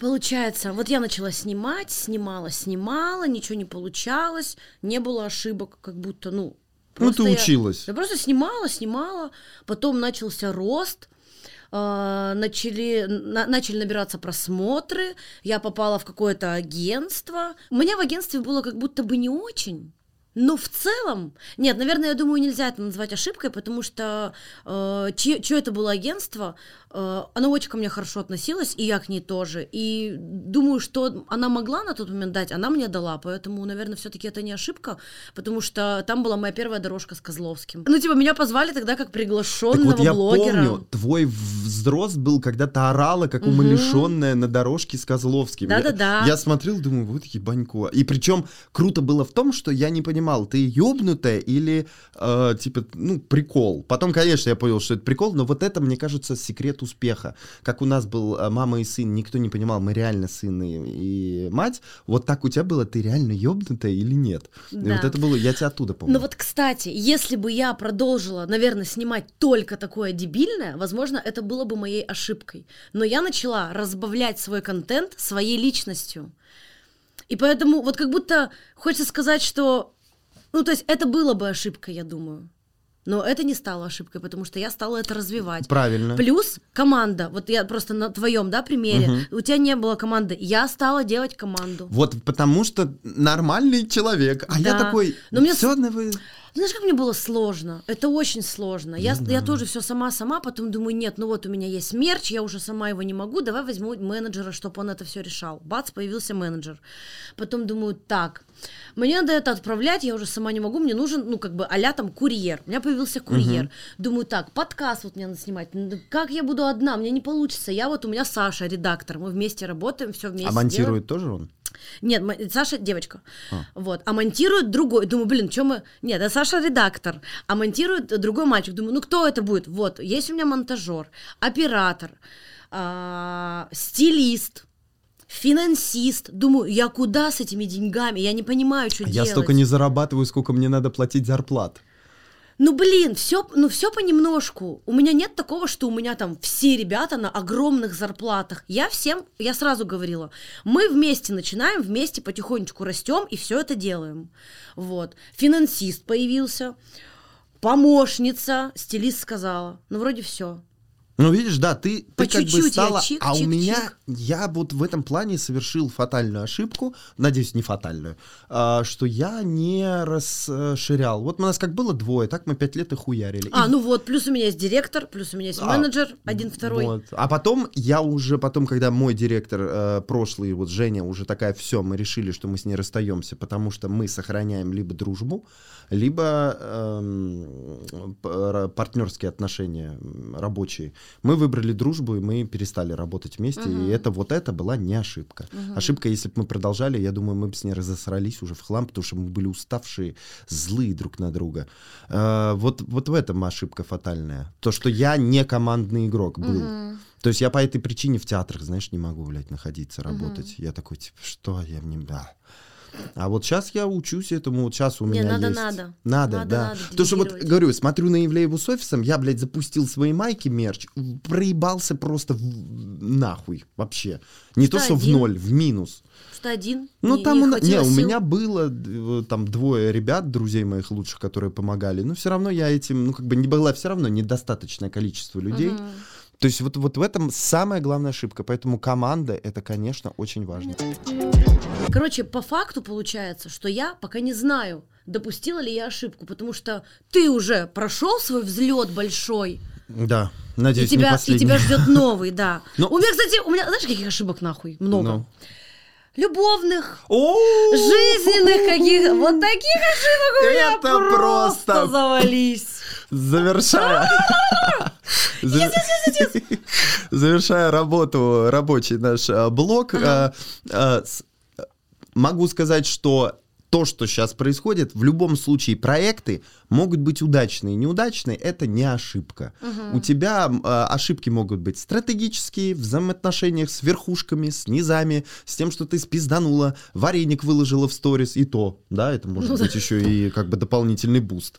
Получается, вот я начала снимать, снимала, снимала, ничего не получалось, не было ошибок, как будто, ну... Ну, ты я- училась. Я просто снимала, снимала, потом начался рост, а, начали, на- начали набираться просмотры, я попала в какое-то агентство. У меня в агентстве было как будто бы не очень. Но в целом, нет, наверное, я думаю, нельзя это назвать ошибкой, потому что э, чье, чье это было агентство, э, оно очень ко мне хорошо относилось, и я к ней тоже. И думаю, что она могла на тот момент дать, она мне дала, поэтому, наверное, все-таки это не ошибка, потому что там была моя первая дорожка с Козловским. Ну, типа, меня позвали тогда как Так приглашенного вот я блогера. помню, твой взрост был, когда ты орала, как Мгм. умалишенная на дорожке с Козловским. Я- Да-да-да. Я, смотрел, думаю, вот ебанько. И причем круто было в том, что я не понимал, ты ёбнутая или, э, типа, ну, прикол. Потом, конечно, я понял, что это прикол, но вот это, мне кажется, секрет успеха. Как у нас был э, мама и сын, никто не понимал, мы реально сын и, и мать. Вот так у тебя было, ты реально ёбнутая или нет? И Да. вот это было, я тебя оттуда помню. Ну вот, кстати, если бы я продолжила, наверное, снимать только такое дебильное, возможно, это было бы моей ошибкой. Но я начала разбавлять свой контент своей личностью. И поэтому вот как будто хочется сказать, что... Ну, то есть это было бы ошибкой, я думаю. Но это не стало ошибкой, потому что я стала это развивать. Правильно. Плюс команда. Вот я просто на твоем, да, примере. У тебя не было команды. Я стала делать команду. Вот потому что нормальный человек, а я Да. такой, Но мне все вы... Знаешь, как мне было сложно? Это очень сложно. Я, я тоже все сама-сама, потом думаю, нет, ну вот у меня есть мерч, я уже сама его не могу, давай возьму менеджера, чтобы он это все решал. Бац, появился менеджер. Потом думаю, так, мне надо это отправлять, я уже сама не могу, мне нужен, ну, как бы, а там курьер. У меня появился курьер. Думаю, так, подкаст вот мне надо снимать. Ну, Как я буду одна? Мне не получится. Я вот, у меня Саша, редактор, мы вместе работаем, все вместе А делаем. монтирует тоже он? Нет, Саша девочка. Вот. А монтирует другой. Думаю, блин, что мы. Нет, это Саша редактор. А монтирует другой мальчик. Думаю, ну кто это будет? Вот, есть у меня монтажер, оператор, а, стилист. Финансист. Думаю, я куда с этими деньгами? Я не понимаю, что Я делать. столько не зарабатываю, сколько мне надо платить зарплат. Ну блин, все, ну все понемножку. У меня нет такого, что у меня там все ребята на огромных зарплатах. Я всем, я сразу говорила, мы вместе начинаем, вместе потихонечку растем и все это делаем. Вот. Финансист появился, помощница, стилист сказала. Ну вроде все. Ну, видишь, да, ты, По ты как бы стала... чик, а у чик, меня, чик. я вот в этом плане совершил фатальную ошибку, надеюсь, не фатальную, а, что я не расширял. Вот у нас как было двое, так мы пять лет и хуярили. А, И ну вот, плюс у меня есть директор, плюс у меня есть А, менеджер, один, второй. Вот. А потом я уже, потом, когда мой директор э, прошлый, вот Женя, уже такая, все, мы решили, что мы с ней расстаемся, потому что мы сохраняем либо дружбу, либо эм, п- ра- партнерские отношения рабочие. Мы выбрали дружбу, и мы перестали работать вместе, Мгм. и это вот это была не ошибка. Мгм. Ошибка, если бы мы продолжали, я думаю, мы бы с ней разосрались уже в хлам, потому что мы были уставшие, злые друг на друга. Э, вот, вот в этом ошибка фатальная. То, что я не командный игрок был. Мгм. То есть я по этой причине в театрах, знаешь, не могу, блядь, находиться, работать. Я такой, типа, что я мне... Да. А вот сейчас я учусь этому, вот сейчас у Не, меня надо, есть... надо. Надо, Надо, да. надо Потому что вот, говорю, смотрю на Ивлееву с офисом, я, блядь, запустил свои майки, мерч, проебался просто в- нахуй вообще. Не то, Что что в ноль, в минус. Что один? Ну, Не- там не у, не, у меня было э, там двое ребят, друзей моих лучших, которые помогали, но все равно я этим, ну, как бы не было все равно недостаточное количество людей. Мгм. То есть вот, вот в этом самая главная ошибка. Поэтому команда — это, конечно, очень важно. Короче, по факту получается, что я пока не знаю, допустила ли я ошибку, потому что ты уже прошел свой взлет большой, Да, и надеюсь, не тебя, и последний. тебя ждет новый, да. Ну- У меня, кстати, у меня, знаешь, каких ошибок нахуй? Много. Ну. Любовных, жизненных каких Вот таких ошибок у меня Это просто, просто- завались. Завершая... За- Завершая работу, рабочий наш а, блок, а, а, с- а, могу сказать, что то, что сейчас происходит, в любом случае проекты могут быть удачные, неудачные, это не ошибка. У тебя а, ошибки могут быть стратегические, в взаимоотношениях с верхушками, с низами, с тем, что ты спизданула, вареник выложила в сторис, и то, да, это может Ну да. быть еще и как бы дополнительный буст.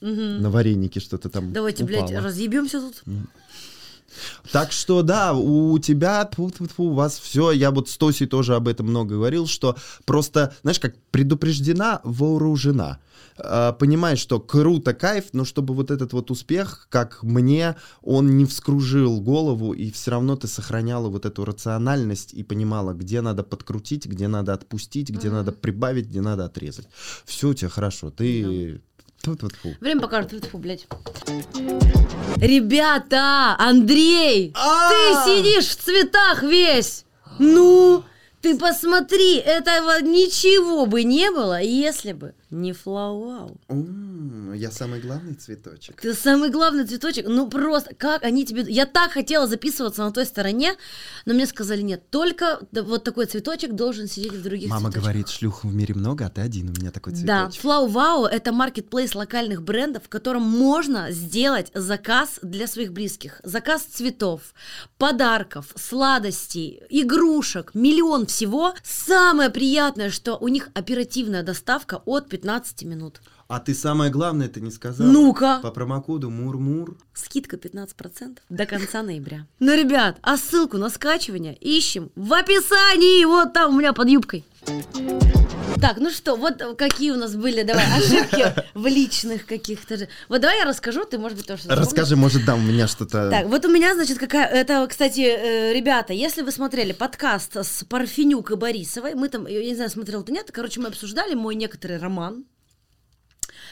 Мгм. На варенике что-то там Давайте, блядь, упало. разъебемся тут. Так что да, у тебя, тьфу, тьфу, тьфу, у вас все, я вот с Тосей тоже об этом много говорил, что просто, знаешь, как предупреждена, вооружена. А, Понимаешь, что круто, кайф, но чтобы вот этот вот успех, как мне, он не вскружил голову, и все равно ты сохраняла вот эту рациональность и понимала, где надо подкрутить, где надо отпустить, где надо прибавить, где надо отрезать. Все у тебя хорошо, ты... Тьфу-тьфу-тьфу. Время покажет, фу, блядь. Ребята, Андрей, А! ты сидишь в цветах весь. Ну, ты посмотри, этого ничего бы не было, если бы не флауау. Я самый главный цветочек. Ты самый главный цветочек. Ну просто, как они тебе... Я так хотела записываться на той стороне, но мне сказали, нет, только вот такой цветочек должен сидеть в других Мама цветочках. говорит, шлюх в мире много, а ты один, у меня такой Да, цветочек. Flow Wow это маркетплейс локальных брендов, в котором можно сделать заказ для своих близких. Заказ цветов, подарков, сладостей, игрушек, миллион всего. Самое приятное, что у них оперативная доставка от 15 минут. А ты самое главное это не сказала. Ну-ка. По промокоду Мурмур. Скидка 15% до конца ноября. Ну, ребят, а ссылку на скачивание ищем в описании, вот там у меня под юбкой. Так, ну что, вот какие у нас были, давай, ошибки в личных каких-то же. Вот давай я расскажу, ты, может быть, тоже что-то Расскажи, может, да, у меня что-то... так, вот у меня, значит, какая... Это, кстати, э, ребята, если вы смотрели подкаст с Парфенюк и Борисовой, мы там, я не знаю, смотрел ты нет, короче, мы обсуждали мой некоторый роман,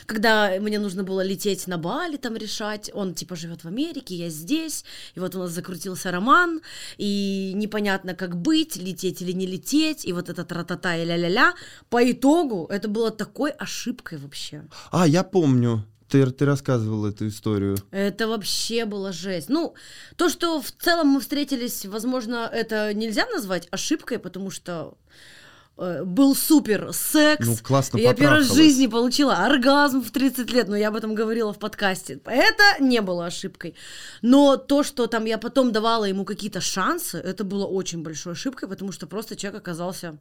когда мне нужно было лететь на Бали, там решать, он типа живет в Америке, я здесь, и вот у нас закрутился роман, и непонятно, как быть, лететь или не лететь, и вот это тра-та-та и ля-ля-ля. По итогу это было такой ошибкой вообще. А, я помню. Ты, ты рассказывал эту историю. Это вообще была жесть. Ну, то, что в целом мы встретились, возможно, это нельзя назвать ошибкой, потому что был супер секс. Ну, классно Я первый раз в жизни получила оргазм в 30 лет, но я об этом говорила в подкасте. Это не было ошибкой. Но то, что там я потом давала ему какие-то шансы, это было очень большой ошибкой, потому что просто человек оказался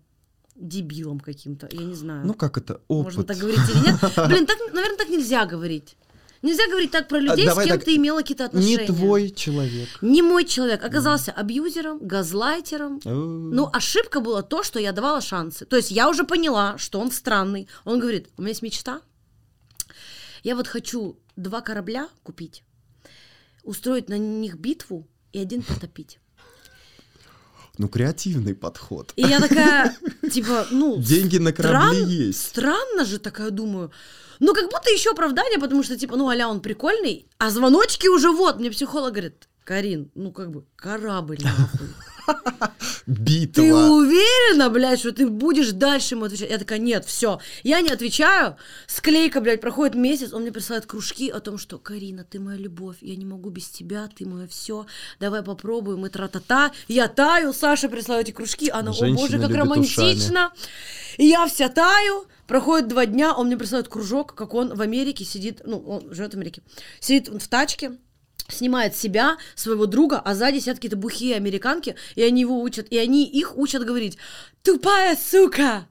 дебилом каким-то, я не знаю. Ну, как это? Опыт. Можно так говорить или нет? Блин, так, наверное, так нельзя говорить. Нельзя говорить так про людей, с давай кем так, ты имела какие-то отношения. Не твой человек. Не мой человек. Оказался абьюзером, газлайтером. Ну, Ну, ошибка была то, что я давала шансы. То есть я уже поняла, что он странный. Он говорит, у меня есть мечта. Я вот хочу два корабля купить, устроить на них битву и один потопить. ну, креативный подход. И я такая, типа, ну... Деньги на корабли Стран- есть. Странно же, такая думаю. Ну, как будто еще оправдание, потому что, типа, ну, аля он прикольный, а звоночки уже вот. Мне психолог говорит, Карин, ну, как бы, корабль, нахуй. битва. Ты уверена, блядь, что ты будешь дальше ему отвечать? Я такая, нет, все. Я не отвечаю. Склейка, блядь, проходит месяц, он мне присылает кружки о том, что Карина, ты моя любовь, я не могу без тебя, ты мое все. Давай попробуем, и тра-та-та. Я таю, Саша присылает эти кружки, она, о Женщина боже, как романтично. И я вся таю. Проходит два дня, он мне присылает кружок, как он в Америке сидит, ну, он живет в Америке, сидит в тачке, снимает себя, своего друга, а сзади сидят какие-то бухие американки, и они его учат, и они их учат говорить «Тупая сука!»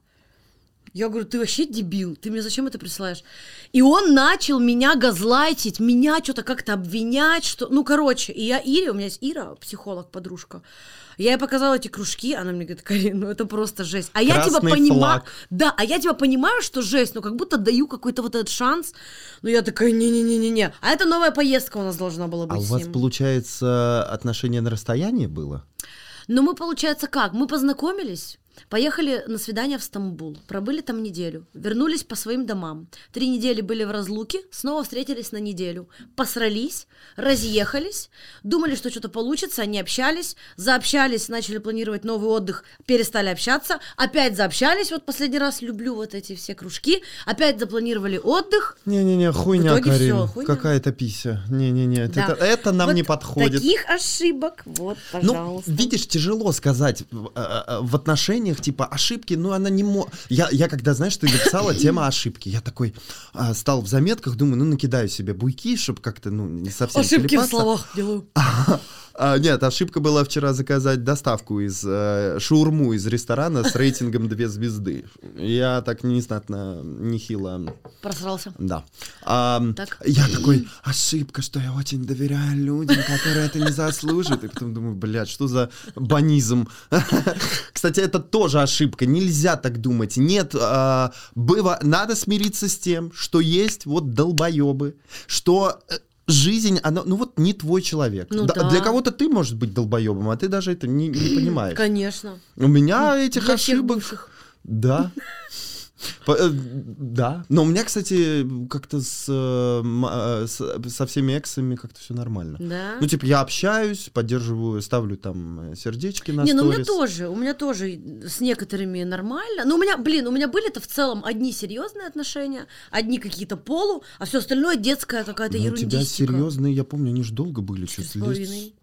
Я говорю, ты вообще дебил, ты мне зачем это присылаешь? И он начал меня газлайтить, меня что-то как-то обвинять, что... Ну, короче, и я Ире, у меня есть Ира, психолог, подружка, я ей показала эти кружки, она мне говорит, Карин, ну это просто жесть. А я тебя Красный понимаю, да, а я тебя понимаю, что жесть, но как будто даю какой-то вот этот шанс, но я такая, не-не-не-не-не. А это новая поездка у нас должна была быть А у вас, получается, отношения на расстоянии было? Но мы, получается, как? Мы познакомились, поехали на свидание в Стамбул, пробыли там неделю, вернулись по своим домам. Три недели были в разлуке, снова встретились на неделю, посрались, разъехались, думали, что что-то получится, они общались, заобщались, начали планировать новый отдых, перестали общаться, опять заобщались, вот последний раз люблю вот эти все кружки, опять запланировали отдых, Не-не-не, хуйня, В Карин. Какая-то пися. Не-не-не, Да. это, это нам Вот не подходит. Таких ошибок, вот, Ну, пожалуйста. видишь, тяжело сказать э, э, в отношениях, типа, ошибки, ну, она не мо... Я, я когда, знаешь, ты написала тема ошибки, я такой а, стал в заметках, думаю, ну, накидаю себе буйки, чтобы как-то, ну, не совсем Ошибки в телепаться. словах делаю. А, нет, ошибка была вчера заказать доставку из э, шаурму из ресторана с рейтингом две звезды. Я так незнатно, нехило Просрался. да. А, Так. Я такой, ошибка, что я очень доверяю людям, которые это не заслужат. И потом думаю, блядь, что за банизм. Кстати, это тоже ошибка. Нельзя так думать. Нет, а, быва, надо смириться с тем, что есть вот долбоебы, что э, жизнь, она, ну вот не твой человек. Ну Да- да. Для кого-то ты можешь быть долбоебом, а ты даже это не, не понимаешь. Конечно. У меня этих Для ошибок... Да. По- э, Да. Но у меня, кстати, как-то с, э, э, с- со всеми эксами как-то все нормально. Да. Ну, типа, я общаюсь, поддерживаю, ставлю там э, сердечки на не, ну у меня сторис. тоже, у меня тоже с некоторыми нормально. Но у меня, блин, у меня были-то в целом одни серьезные отношения, одни какие-то полу, а все остальное детская какая-то Ну, у тебя серьезные, я помню, они же долго были, с половиной.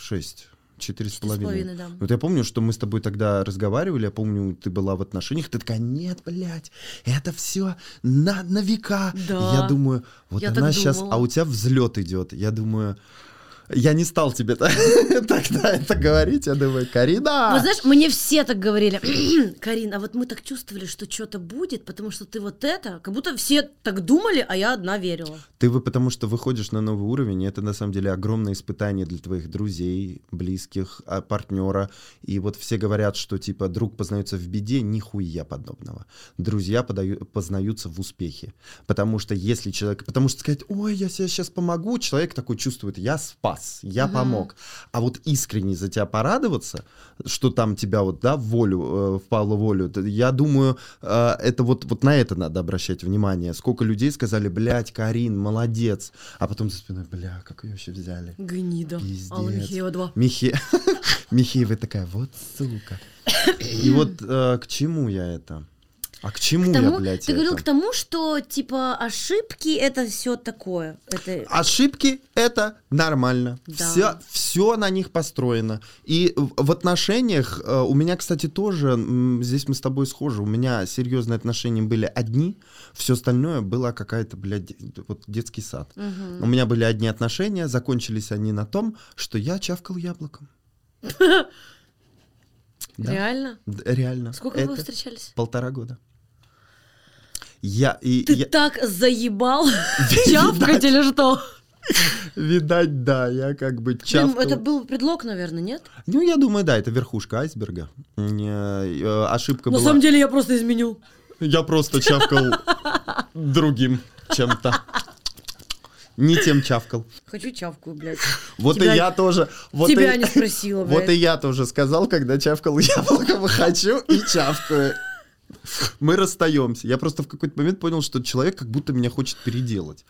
шесть. Четыре с половиной. да. Вот я помню, что мы с тобой тогда разговаривали, я помню, ты была в отношениях, ты такая, нет, блядь, это все на, на века. Да. Я думаю, вот Я она сейчас, думала. а у тебя взлет идет. Я думаю, я не стал тебе тогда это говорить, я думаю, Карина! Вот знаешь, мне все так говорили, Карин, а вот мы так чувствовали, что что-то будет, потому что ты вот это, как будто все так думали, а я одна верила. Ты вы потому что выходишь на новый уровень, и это на самом деле огромное испытание для твоих друзей, близких, а, партнера. И вот все говорят, что типа друг познается в беде, нихуя подобного. Друзья подаю- познаются в успехе. Потому что если человек... Потому что сказать, ой, я себе сейчас помогу, человек такой чувствует, я спас, я помог. А вот искренне за тебя порадоваться, что там тебя вот, да, в волю, э, впало волю, я думаю, э, это вот, вот на это надо обращать внимание. Сколько людей сказали, блядь, Карин, молодец. А потом за спиной, бля, как ее вообще взяли. Гнида. Пиздец. Алла Михеева 2. Михе... Михеева такая, вот сука. И вот э, к чему я это? А к чему К тому- я, блядь, ты говорил это? к тому, что типа ошибки это все такое. Это Ошибки это нормально. Да. Все, все на них построено. И в, отношениях э, у меня, кстати, тоже здесь мы с тобой схожи. У меня серьезные отношения были одни, все остальное было какая-то, блядь, вот детский сад. У меня были одни отношения, закончились они на том, что я чавкал яблоком. Да. реально? Реально. Сколько Это вы встречались? Полтора года. Я и Ты я- так заебал чавкать или что? видать, да, я как бы чавкал. это был предлог, наверное, нет? Ну, я думаю, да, это верхушка айсберга. Э, Ошибка На была. самом деле я просто изменил. Я просто чавкал другим чем-то. Не тем чавкал. Хочу чавкую, блядь. Вот Тебя- и я тоже. Вот Тебя и, не спросила, Вот блядь. и я тоже сказал, когда чавкал яблоком, хочу и чавкаю. Мы расстаемся. Я просто в какой-то момент понял, что человек как будто меня хочет переделать.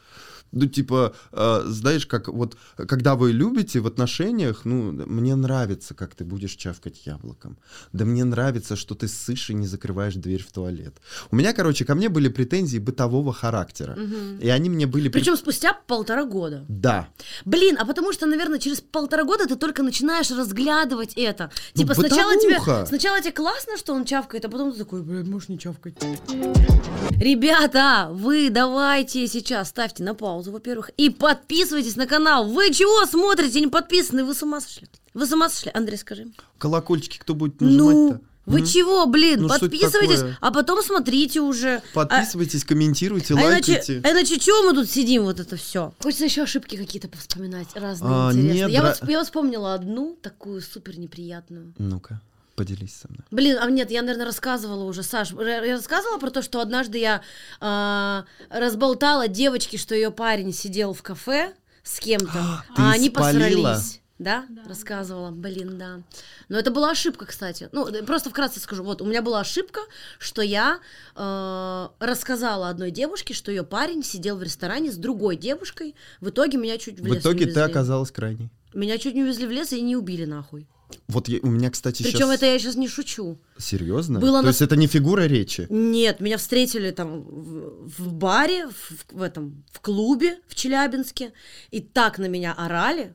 Ну, типа, э, знаешь, как вот, когда вы любите в отношениях, ну, мне нравится, как ты будешь чавкать яблоком. Да мне нравится, что ты ссышь и не закрываешь дверь в туалет. У меня, короче, ко мне были претензии бытового характера. И они мне были... при- Причем спустя полтора года. Да. Блин, а потому что, наверное, через полтора года ты только начинаешь разглядывать это. Ну, Типа сначала тебе, сначала тебе классно, что он чавкает, а потом ты такой, блин, можешь не чавкать. Ребята, вы давайте сейчас ставьте на паузу, во-первых, и подписывайтесь на канал. Вы чего смотрите, не подписаны? Вы с ума сошли? Вы с ума сошли? Андрей, скажи. Колокольчики кто будет Ну, нажимать-то? вы М? чего, блин, Ну, подписывайтесь, а потом смотрите уже. А- Подписывайтесь, комментируйте, а иначе, лайкайте. а иначе чего мы тут сидим, вот это все? Хочется еще ошибки какие-то повспоминать, разные А, интересные. нет, я, дра- вот, я вот вспомнила одну такую супер неприятную. Ну-ка, поделись со мной. Блин, а нет, я, наверное, рассказывала уже, Саш, я рассказывала про то, что однажды я а, разболтала девочке, что ее парень сидел в кафе с кем-то, Ты а они спалила? посрались. Да? Рассказывала. Блин, да. Но это была ошибка, кстати. Ну, э, просто вкратце скажу. Вот, у меня была ошибка, что я э, рассказала одной девушке, что ее парень сидел в ресторане с другой девушкой. В итоге меня чуть в В лес итоге не ты оказалась крайней. Меня чуть не увезли в лес и не убили нахуй. Вот я- у меня, кстати, Причем сейчас... это я сейчас не шучу. Серьезно? Было То на- есть это не фигура речи? Нет, меня встретили там в, в баре, в, в этом, в клубе в Челябинске, и так на меня орали,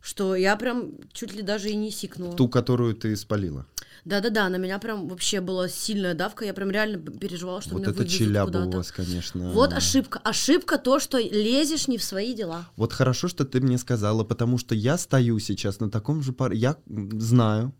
что я прям чуть ли даже и не сикнула. Ту, которую ты спалила. Да-да-да, на меня прям вообще была сильная давка, я прям реально переживала, что вот меня это челяба у вас, конечно. Вот ошибка. Ошибка то, что лезешь не в свои дела. Вот хорошо, что ты мне сказала, потому что я стою сейчас на таком же пар... Я знаю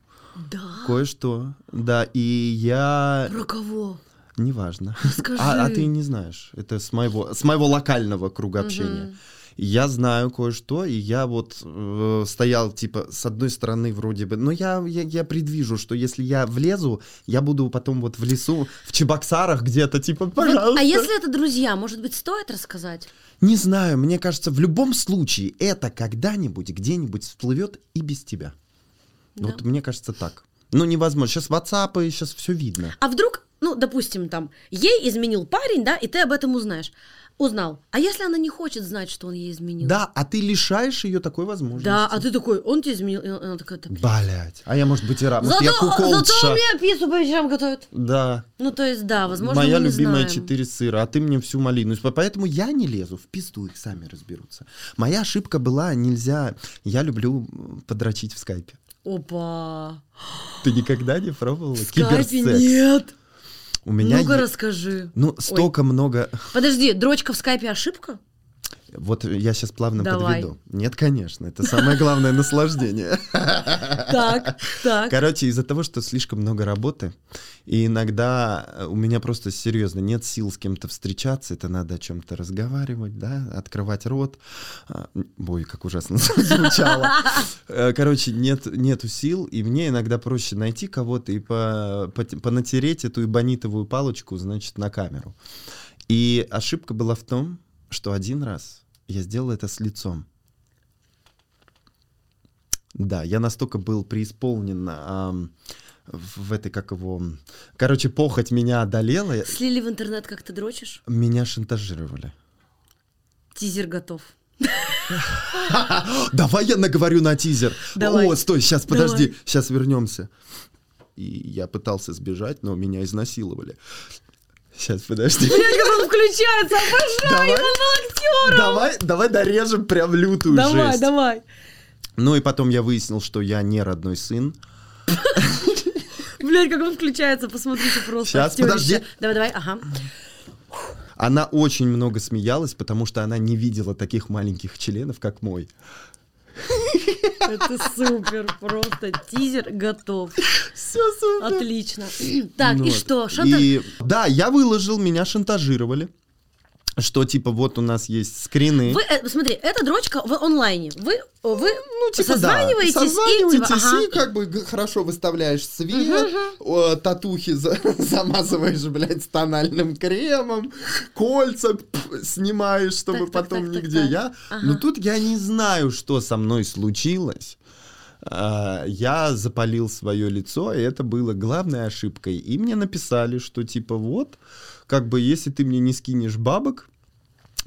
Да. кое-что, да, и я... Про кого? Неважно. Скажи. А, а ты не знаешь. Это с моего, с моего локального круга общения. Я знаю кое-что, и я вот э, стоял, типа, с одной стороны вроде бы, но я, я, я предвижу, что если я влезу, я буду потом вот в лесу, в Чебоксарах где-то, типа, Вот, пожалуйста. а если это друзья, может быть, стоит рассказать? Не знаю, мне кажется, в любом случае это когда-нибудь, где-нибудь всплывет и без тебя. Да. Вот мне кажется так. Ну, невозможно. Сейчас WhatsApp, и сейчас все видно. А вдруг, ну, допустим, там, ей изменил парень, да, и ты об этом узнаешь. Узнал. А если она не хочет знать, что он ей изменил? Да, а ты лишаешь ее такой возможности. Да, а ты такой, он тебе изменил, и она такая, «Да, Блять. А я, может быть, и рад. Может, я зато у куколдша. меня пиццу по вечерам готовят. Да. Ну, то есть, да, возможно, Моя любимая четыре сыра, а ты мне всю малину. По- Поэтому я не лезу, в пизду их сами разберутся. Моя ошибка была, нельзя... Я люблю подрочить в скайпе. Опа. Ты никогда не пробовала киберсекс? нет. У меня Ну-ка е- расскажи. Ну, столько много... Подожди, дрочка в скайпе ошибка? Вот я сейчас плавно Давай. подведу. Нет, конечно, это самое главное наслаждение. Так, так. Короче, из-за того, что слишком много работы, и иногда э, у меня просто серьезно нет сил с кем-то встречаться, это надо о чем-то разговаривать, да, открывать рот. А, м, Ой, как ужасно звучало. Э, Короче, нет, нету сил, и мне иногда проще найти кого-то и по, по- понатереть эту эбонитовую палочку, значит, на камеру. И ошибка была в том, что один раз я сделал это с лицом. Да, я настолько был преисполнен в в этой, как его... Короче, похоть меня одолела, Слили в интернет, как ты дрочишь? меня шантажировали. Тизер готов. Давай я наговорю на тизер. Давай. О, стой, сейчас, подожди, Давай. сейчас вернемся. И я пытался сбежать, но меня изнасиловали. Сейчас, подожди. Блядь, как он включается, обожаю, Давай. был актером. Давай, давай дорежем прям лютую Давай, жесть. давай. Ну и потом я выяснил, что я не родной сын. Блядь, как он включается, посмотрите просто. Актерище. подожди. Давай, давай, ага. Она очень много смеялась, потому что она не видела таких маленьких членов, как мой. Это супер, просто тизер готов. Все супер. Отлично. Так, Ну и вот. что? Шанта... И да, я выложил, меня шантажировали. Что типа вот у нас есть скрины. Вы, э, смотри, это дрочка в онлайне. Вы, вы Ну, типа, созваниваетесь, да, и, созваниваетесь типа, ага. и как бы хорошо выставляешь свет, о, татухи за- замазываешь, блядь, с тональным кремом, кольца пф, снимаешь, чтобы Так, так, потом так, так, нигде так. я. Ага. Но тут я не знаю, что со мной случилось. А, Я запалил свое лицо, и это было главной ошибкой. И мне написали, что типа вот, как бы если ты мне не скинешь бабок,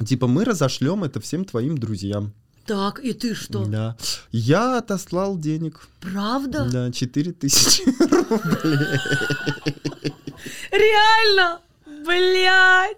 Типа мы разошлем это всем твоим друзьям. Так, и ты что? Да. Я отослал денег. Правда? Да, 4 тысячи. Реально? Блять!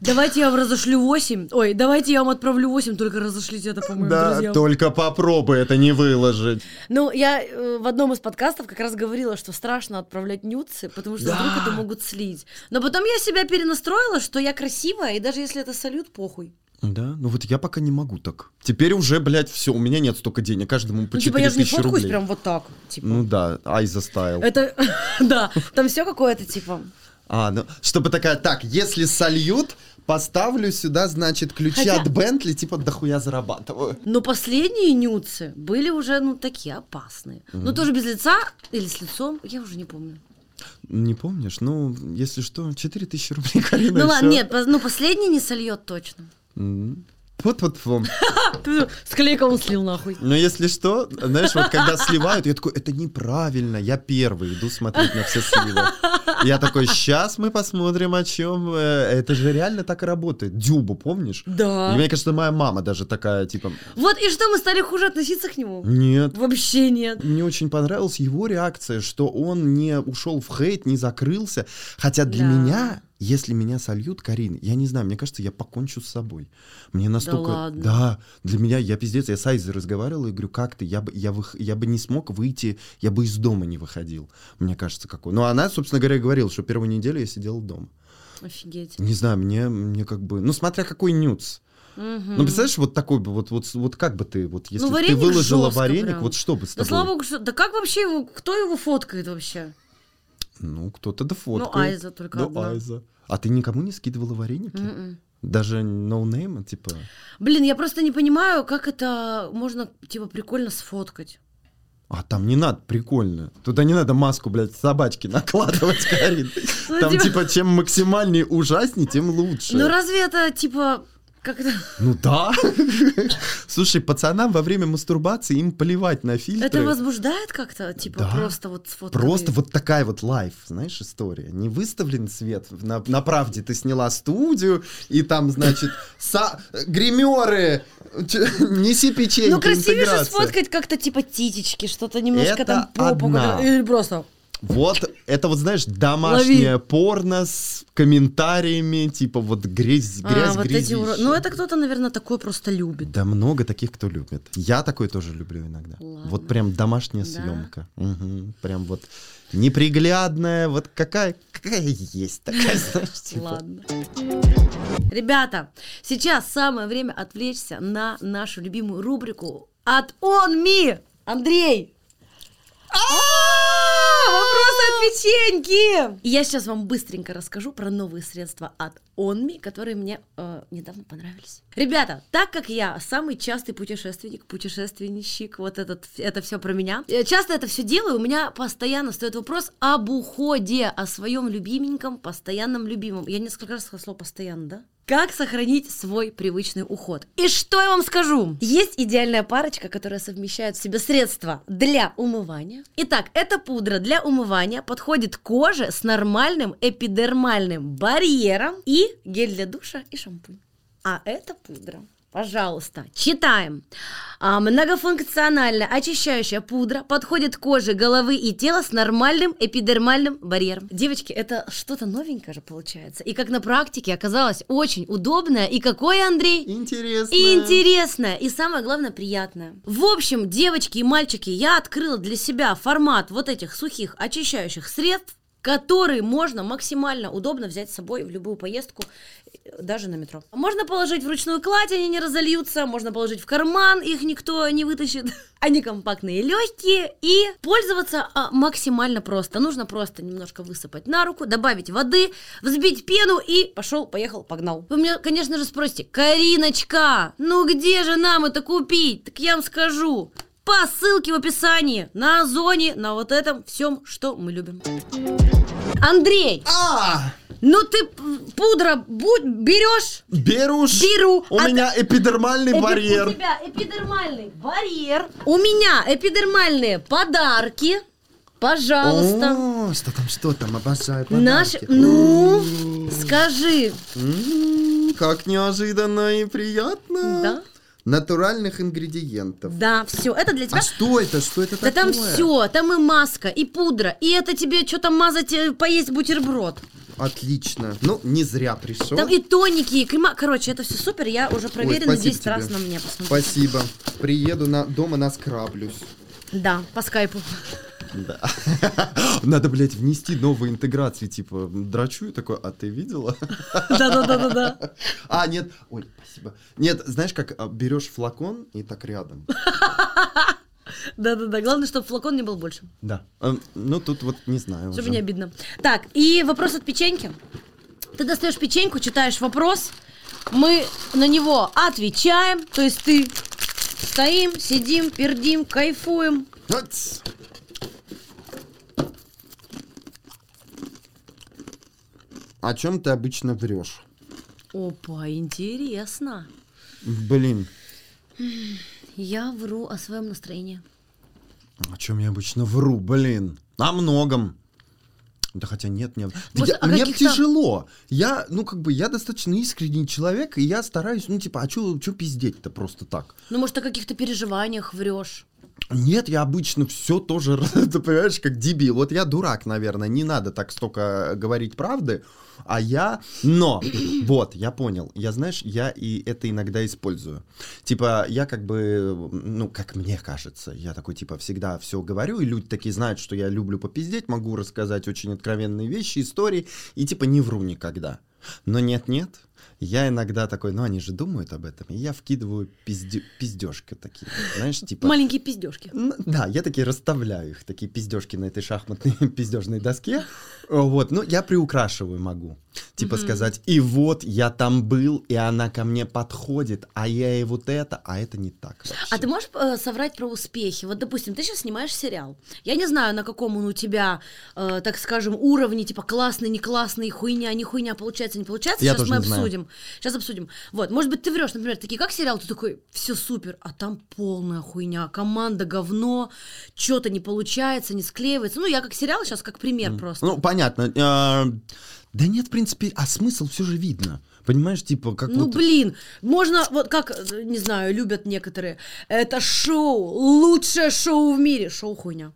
Давайте я вам разошлю 8. Ой, давайте я вам отправлю 8, только разошлите это по моим Да, друзьям. только попробуй это не выложить. Ну, я э, в одном из подкастов как раз говорила, что страшно отправлять нюцы, потому что Да. вдруг это могут слить. Но потом я себя перенастроила, что я красивая, и даже если это салют, похуй. Да, ну вот я пока не могу так. Теперь уже, блядь, все, у меня нет столько денег, каждому по Ну, типа, 4 я же не фоткаюсь рублей. прям вот так. Типа. Ну да, Айза стайл. Это, да, там все какое-то, типа. А, ну, чтобы такая, так, если сольют, поставлю сюда, значит, ключи Хотя- от Бентли, типа, дохуя зарабатываю. Но последние нюцы были уже, ну, такие опасные. Ну, тоже без лица или с лицом, я уже не помню. Не помнишь? Ну, если что, 4 тысячи рублей, Карина, ну, ладно, нет, ну, последний не сольет точно. М. Вот-вот-вот. Ты Склейка он слил нахуй. Но если что, знаешь, вот когда сливают, я такой, это неправильно, я первый иду смотреть на все сливы. Я такой, сейчас мы посмотрим, о чем. Это же реально так и работает. Дюбу, помнишь? Да. И мне кажется, моя мама даже такая, типа, Вот и что, мы стали хуже относиться к нему? нет. Вообще нет. Мне очень понравилась его реакция, что он не ушел в хейт, не закрылся. Хотя для Да. меня, если меня сольют, Карин, я не знаю, мне кажется, я покончу с собой. Мне настолько... ладно? Да, для меня, я пиздец, я с Айзой разговаривал и говорю, как ты? Я бы, я, вых- я бы не смог выйти, я бы из дома не выходил. Мне кажется, какой. Ну, она, собственно говоря, говорила, что первую неделю я сидел дома. Офигеть. Не знаю, мне, мне как бы... Ну, смотря какой нюц. Мгм. Ну, представляешь, вот такой бы, вот, вот, вот как бы ты, вот если бы ты выложила вареник, прям. вот что бы с Да тобой? слава богу, что... Да как вообще его... Кто его фоткает вообще? Ну, кто-то да фоткает. Ну, Айза только Ну, одна. Айза. А ты никому не скидывала вареники? Мгм. Даже ноунейма, типа? Блин, я просто не понимаю, как это можно, типа, прикольно сфоткать. А там не надо, прикольно. Туда не надо маску, блядь, собачки накладывать, Карин. Ну, Там, типа- типа, чем максимальнее ужаснее, тем лучше. Ну, разве это, типа, как это... Ну да. Слушай, пацанам во время мастурбации им плевать на фильтры. Это возбуждает как-то, типа, Да. просто вот сфоткать? Просто вот такая вот лайф, знаешь, история. Не выставлен свет. На, на правде ты сняла студию, и там, значит, са- гримеры, неси печенье, Ну, красивее же сфоткать как-то, типа, титечки, что-то немножко Это там попу. одна. Или просто... Вот, это вот, знаешь, домашнее порно с комментариями, типа вот грязь, грязь, а, вот эти уро-. Ну, это кто-то, наверное, такое просто любит. Да много таких, кто любит. Я такой тоже люблю иногда. Ладно. Вот прям домашняя Да. съемка. Мгм. Прям вот неприглядная, вот какая, какая есть такая, знаешь, типа. Ладно. Ребята, сейчас самое время отвлечься на нашу любимую рубрику от Он Ми. Андрей! А, Вопросы от печеньки! Я сейчас вам быстренько расскажу про новые средства от Онми, которые мне э, недавно понравились. Ребята, так как я самый частый путешественник, путешественничек, вот этот, это все про меня, я часто это все делаю, у меня постоянно стоит вопрос об уходе, о своем любименьком, постоянном любимом. Я несколько раз сказала слово постоянно, да? Как сохранить свой привычный уход? И что я вам скажу? Есть идеальная парочка, которая совмещает в себе средства для умывания. Итак, эта пудра для умывания подходит коже с нормальным эпидермальным барьером и гель для душа и шампунь. А эта пудра Пожалуйста, читаем. А, многофункциональная очищающая пудра подходит коже головы и тела с нормальным эпидермальным барьером. Девочки, это что-то новенькое же получается. И как на практике оказалось очень удобное. И какое, Андрей? Интересно. И интересное, и самое главное, приятное. В общем, девочки и мальчики, я открыла для себя формат вот этих сухих очищающих средств, которые можно максимально удобно взять с собой в любую поездку, э, даже на метро. Можно положить в ручную кладь, они не разольются, можно положить в карман, их никто не вытащит. Они компактные, легкие и пользоваться а, максимально просто. Нужно просто немножко высыпать на руку, добавить воды, взбить пену и пошел, поехал, погнал. Вы меня, конечно же, спросите, Кариночка, ну где же нам это купить? Так я вам скажу. По ссылке в описании на Озоне, на вот этом всем, что мы любим. Андрей, А, ну ты пудра будь, берешь? беруш. Беру. У А меня эпидермальный Эпи- барьер. У тебя эпидермальный барьер. У меня эпидермальные подарки. Пожалуйста. О, что там, что там, обожаю Наш, подарки. ну, скажи, как неожиданно и приятно. Да? Натуральных ингредиентов. Да, все, это для тебя. А что это? Что это Да такое? там все, там и маска, и пудра, и это тебе что-то мазать, э, поесть бутерброд. Отлично. Ну, не зря пришел. Там и тоники, и крема. Короче, это все супер, я уже проверена спасибо 10 раз тебе. на мне посмотри. Спасибо. Приеду на дома наскраблюсь. Да, по скайпу. Да. Надо, блядь, внести новые интеграции, типа, драчу и такой, а ты видела? Да-да-да-да-да. А, нет, ой, спасибо. Нет, знаешь, как а, берешь флакон и так рядом. Да-да-да, главное, чтобы флакон не был больше. Да. А, Ну, тут вот не знаю Чтобы не обидно. Так, и вопрос от печеньки. Ты достаешь печеньку, читаешь вопрос, мы на него отвечаем, то есть ты стоим, сидим, пердим, кайфуем. О чем ты обычно врешь? Опа, интересно. Блин, Я вру о своем настроении. о чем я обычно вру, блин? О многом. Да хотя нет, нет. Может, я- мне тяжело. Я, ну, как бы, я достаточно искренний человек, и я стараюсь, ну, типа, а что пиздеть-то просто так? Ну, может, о каких-то переживаниях врешь. Нет, я обычно все тоже, ты понимаешь, как дебил. Вот я дурак, наверное, не надо так столько говорить правды, а я... Но, вот, я понял. Я, знаешь, я и это иногда использую. Типа, я как бы, ну, как мне кажется, я такой, типа, всегда все говорю, и люди такие знают, что я люблю попиздеть, могу рассказать очень откровенные вещи, истории, и типа не вру никогда. Но нет-нет, я иногда такой, ну они же думают об этом, и я вкидываю пизде- пиздежки такие, знаешь, типа... Маленькие пиздежки. Да, я такие расставляю их, такие пиздежки на этой шахматной пиздежной доске. Вот, ну, я приукрашиваю могу. Типа сказать, и вот я там был, и она ко мне подходит, а я и вот это, а это не так. А вообще. ты можешь э, соврать про успехи? Вот, допустим, ты сейчас снимаешь сериал. Я не знаю, на каком он у тебя, э, так скажем, уровне, типа классный, не классный, хуйня, не хуйня, получается, не получается. Я сейчас мы обсудим. Сейчас обсудим. Вот, может быть, ты врешь, например, такие как сериал, ты такой, все супер, а там полная хуйня, команда говно, что-то не получается, не склеивается. Ну, я как сериал сейчас как пример просто. Ну, понятно. а, Да нет, в принципе, а смысл все же видно. Понимаешь, типа, как Ну, вот... блин, можно, вот как, не знаю, любят некоторые, это шоу, лучшее шоу в мире. Шоу хуйня.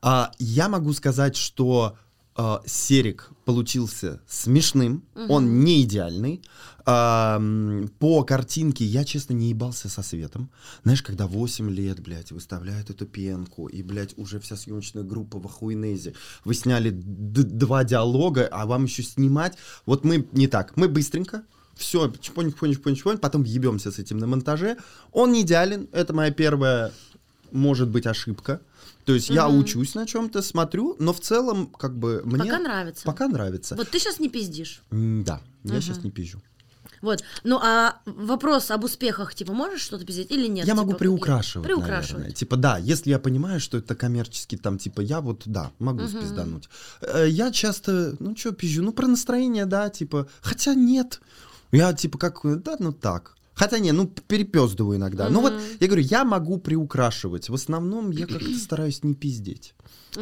А, я могу сказать, что а, Серик получился смешным, он не идеальный. По картинке я, честно, не ебался со светом. Знаешь, когда 8 лет, блядь, выставляют эту пенку, и, блядь, уже вся съемочная группа в охуенезе. Вы сняли два диалога, а вам еще снимать. Вот мы не так, мы быстренько, все, чпонь, чпонь, чпонь, чпонь, потом ебемся с этим на монтаже. Он не идеален, это моя первая, может быть, ошибка. То есть я учусь на чем-то, смотрю, но в целом, как бы, мне... Пока нравится. Пока нравится. Вот ты сейчас не пиздишь. Да, я сейчас не пизжу. Вот. Ну, а вопрос об успехах, типа, можешь что-то пиздеть или нет? я Типа, могу приукрашивать, Приукрашивать. наверное. Типа, да, если я понимаю, что это коммерчески, там, типа, я вот, да, могу спиздануть. Э, Я часто, ну, что пизжу, ну, про настроение, да, типа, хотя нет. Я, типа, как, да, ну, так. Хотя не, ну, перепездываю иногда. Ну, вот, я говорю, я могу приукрашивать. В основном я как-то стараюсь не пиздеть.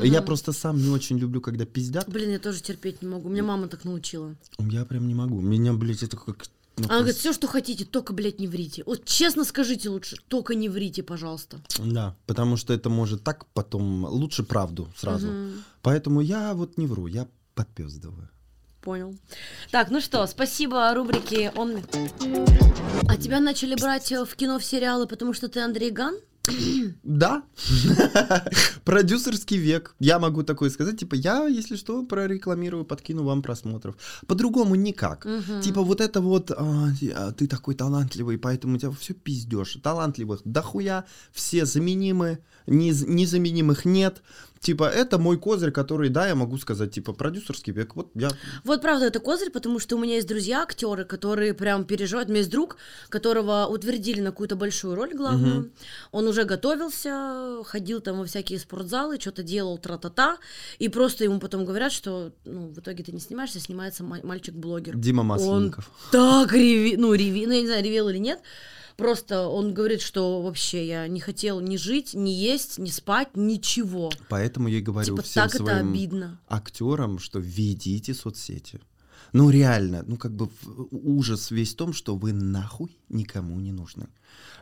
Я просто сам не очень люблю, когда пиздят. Блин, я тоже терпеть не могу. Меня мама так научила. Я прям не могу. Меня, блядь, это как... ну, Она говорит, все, что хотите, только, блядь, не врите. Вот честно скажите лучше, только не врите, пожалуйста. Да, потому что это может так потом лучше правду сразу. Поэтому я вот не вру, я подпездываю. Понял. Так, ну что, спасибо рубрике «Он». А тебя начали брать э, в кино, в сериалы, потому что ты Андрей Ган? Да, продюсерский век. Я могу такое сказать, типа, я, если что, прорекламирую, подкину вам просмотров. По-другому никак. Типа, вот это вот, а, а, ты такой талантливый, поэтому у тебя все пиздешь. Талантливых дохуя, все заменимы, нез- незаменимых нет. Типа, это мой козырь, который, да, я могу сказать, типа, продюсерский век. Вот я Вот правда, это козырь, потому что у меня есть друзья, актеры, которые прям переживают. У меня есть друг, которого утвердили на какую-то большую роль главную. Он уже готовился, ходил там во всякие спортзалы, что-то делал, тра-та-та. И просто ему потом говорят, что ну, в итоге ты не снимаешься, снимается ма- мальчик-блогер. Дима Он Масленников. так реви, ну, реви, ну, я не знаю, ревел или нет. Просто он говорит, что вообще я не хотел ни жить, ни есть, ни спать, ничего. Поэтому я и говорю Типа всем так это своим обидно. актерам, что ведите соцсети. Ну реально, ну как бы ужас весь в том, что вы нахуй никому не нужны.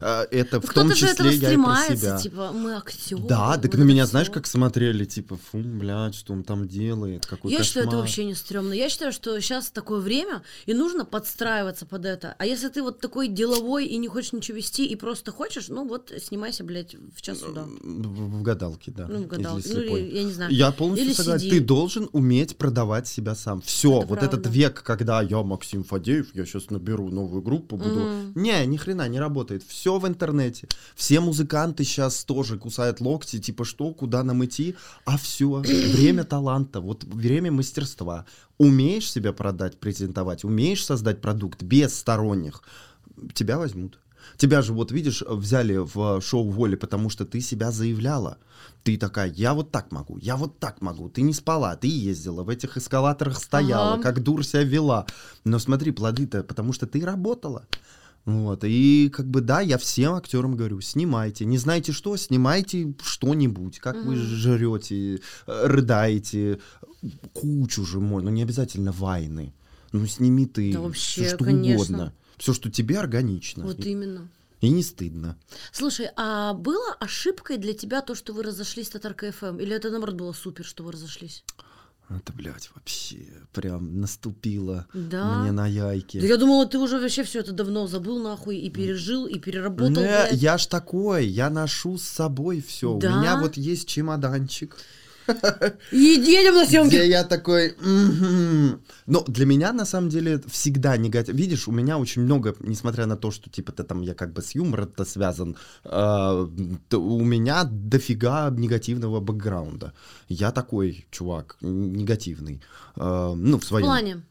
А, Это в Ну, том числе я и про себя. типа, мы актеры. Да, так на меня знаешь, как смотрели, типа, фу, блядь, что он там делает, какой Я считаю, это вообще не стрёмно. Я считаю, что сейчас такое время, и нужно подстраиваться под это. А если ты вот такой деловой и не хочешь ничего вести, и просто хочешь, ну вот снимайся, блядь, в час суда. В, гадалке, да. Ну, в гадалке. Ну, я не знаю. Я полностью согласен. Ты должен уметь продавать себя сам. Все, вот этот век, когда я Максим Фадеев, я сейчас наберу новую группу, буду. Не, ни хрена не работает. Все в интернете. Все музыканты сейчас тоже кусают локти, типа что, куда нам идти. А все, время таланта, вот время мастерства. Умеешь себя продать, презентовать, умеешь создать продукт без сторонних, тебя возьмут. Тебя же, вот видишь, взяли в шоу Воли, потому что ты себя заявляла. Ты такая, я вот так могу, я вот так могу. Ты не спала, ты ездила, в этих эскалаторах стояла, Ага. как дур себя вела. Но смотри, плоды-то, потому что ты работала. Вот, и как бы да, я всем актерам говорю, снимайте. Не знаете что, снимайте что-нибудь. Как вы Мгм. жрете, э, рыдаете, кучу же можно, ну не обязательно вайны. Ну сними ты Да все, вообще, что конечно. угодно. Все, что тебе органично. Вот именно. и не стыдно. Слушай, а было ошибкой для тебя то, что вы разошлись с Татаркой ФМ? Или это, наоборот, было супер, что вы разошлись? Это, блядь, вообще прям наступило Да? мне на яйки. Да я думала, ты уже вообще все это давно забыл нахуй и пережил, и переработал. Не, блядь. я ж такой, я ношу с собой все. Да? У меня вот есть чемоданчик, И едем на съемки. где я такой... Но для меня, на самом деле, всегда негатив. Видишь, у меня очень много, несмотря на то, что, типа, ты там, я как бы с юмором-то связан, то у меня дофига негативного бэкграунда. Я такой чувак, негативный. А, ну, в В своем... плане.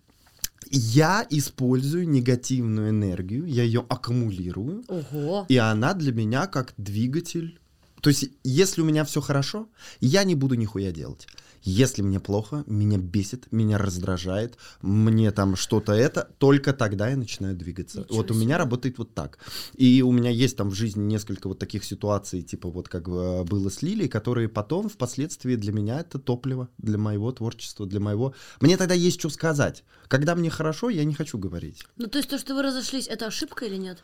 Я использую негативную энергию, я ее аккумулирую, Ого. и она для меня как двигатель. То есть, если у меня все хорошо, я не буду нихуя делать. Если мне плохо, меня бесит, меня раздражает, мне там что-то это, только тогда я начинаю двигаться. Ничего вот у меня себе. работает вот так. И у меня есть там в жизни несколько вот таких ситуаций, типа вот как э, было с Лилией, которые потом, впоследствии для меня это топливо, для моего творчества, для моего... Мне тогда есть что сказать. Когда мне хорошо, я не хочу говорить. Ну, то есть то, что вы разошлись, это ошибка или нет?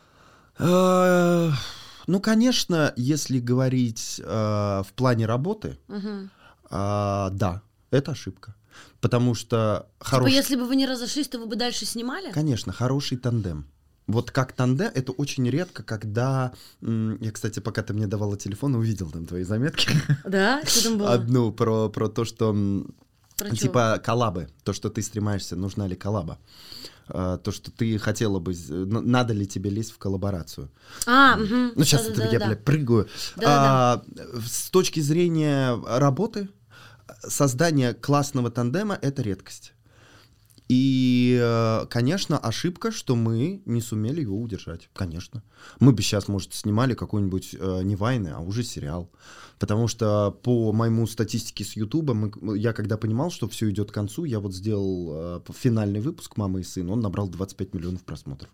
Э, Ну, конечно, если говорить э, в плане работы, Мгм. а, да, это ошибка. Потому что Типа, хороший, если бы вы не разошлись, то вы бы дальше снимали? конечно, хороший тандем. Вот как тандем, это очень редко, когда... Я, кстати, пока ты мне давала телефон, увидел там твои заметки. Да? Что там было? Одну про, про то, что... Про типа коллабы. То, что ты стремаешься, нужна ли коллаба. А, То, что ты хотела бы... Надо ли тебе лезть в коллаборацию. А, мгм. Ну, сейчас это я, Да-да-да-да. блядь, прыгаю. Да-да-да. А, с точки зрения работы, создание классного тандема — это редкость. И, э, конечно, ошибка, что мы не сумели его удержать. Конечно. Мы бы сейчас, может, снимали какой-нибудь э, не вайны, а уже сериал. Потому что по моему статистике с Ютуба, мы- я когда понимал, что все идет к концу, я вот сделал э, финальный выпуск «Мама и сын», он набрал 25 миллионов просмотров.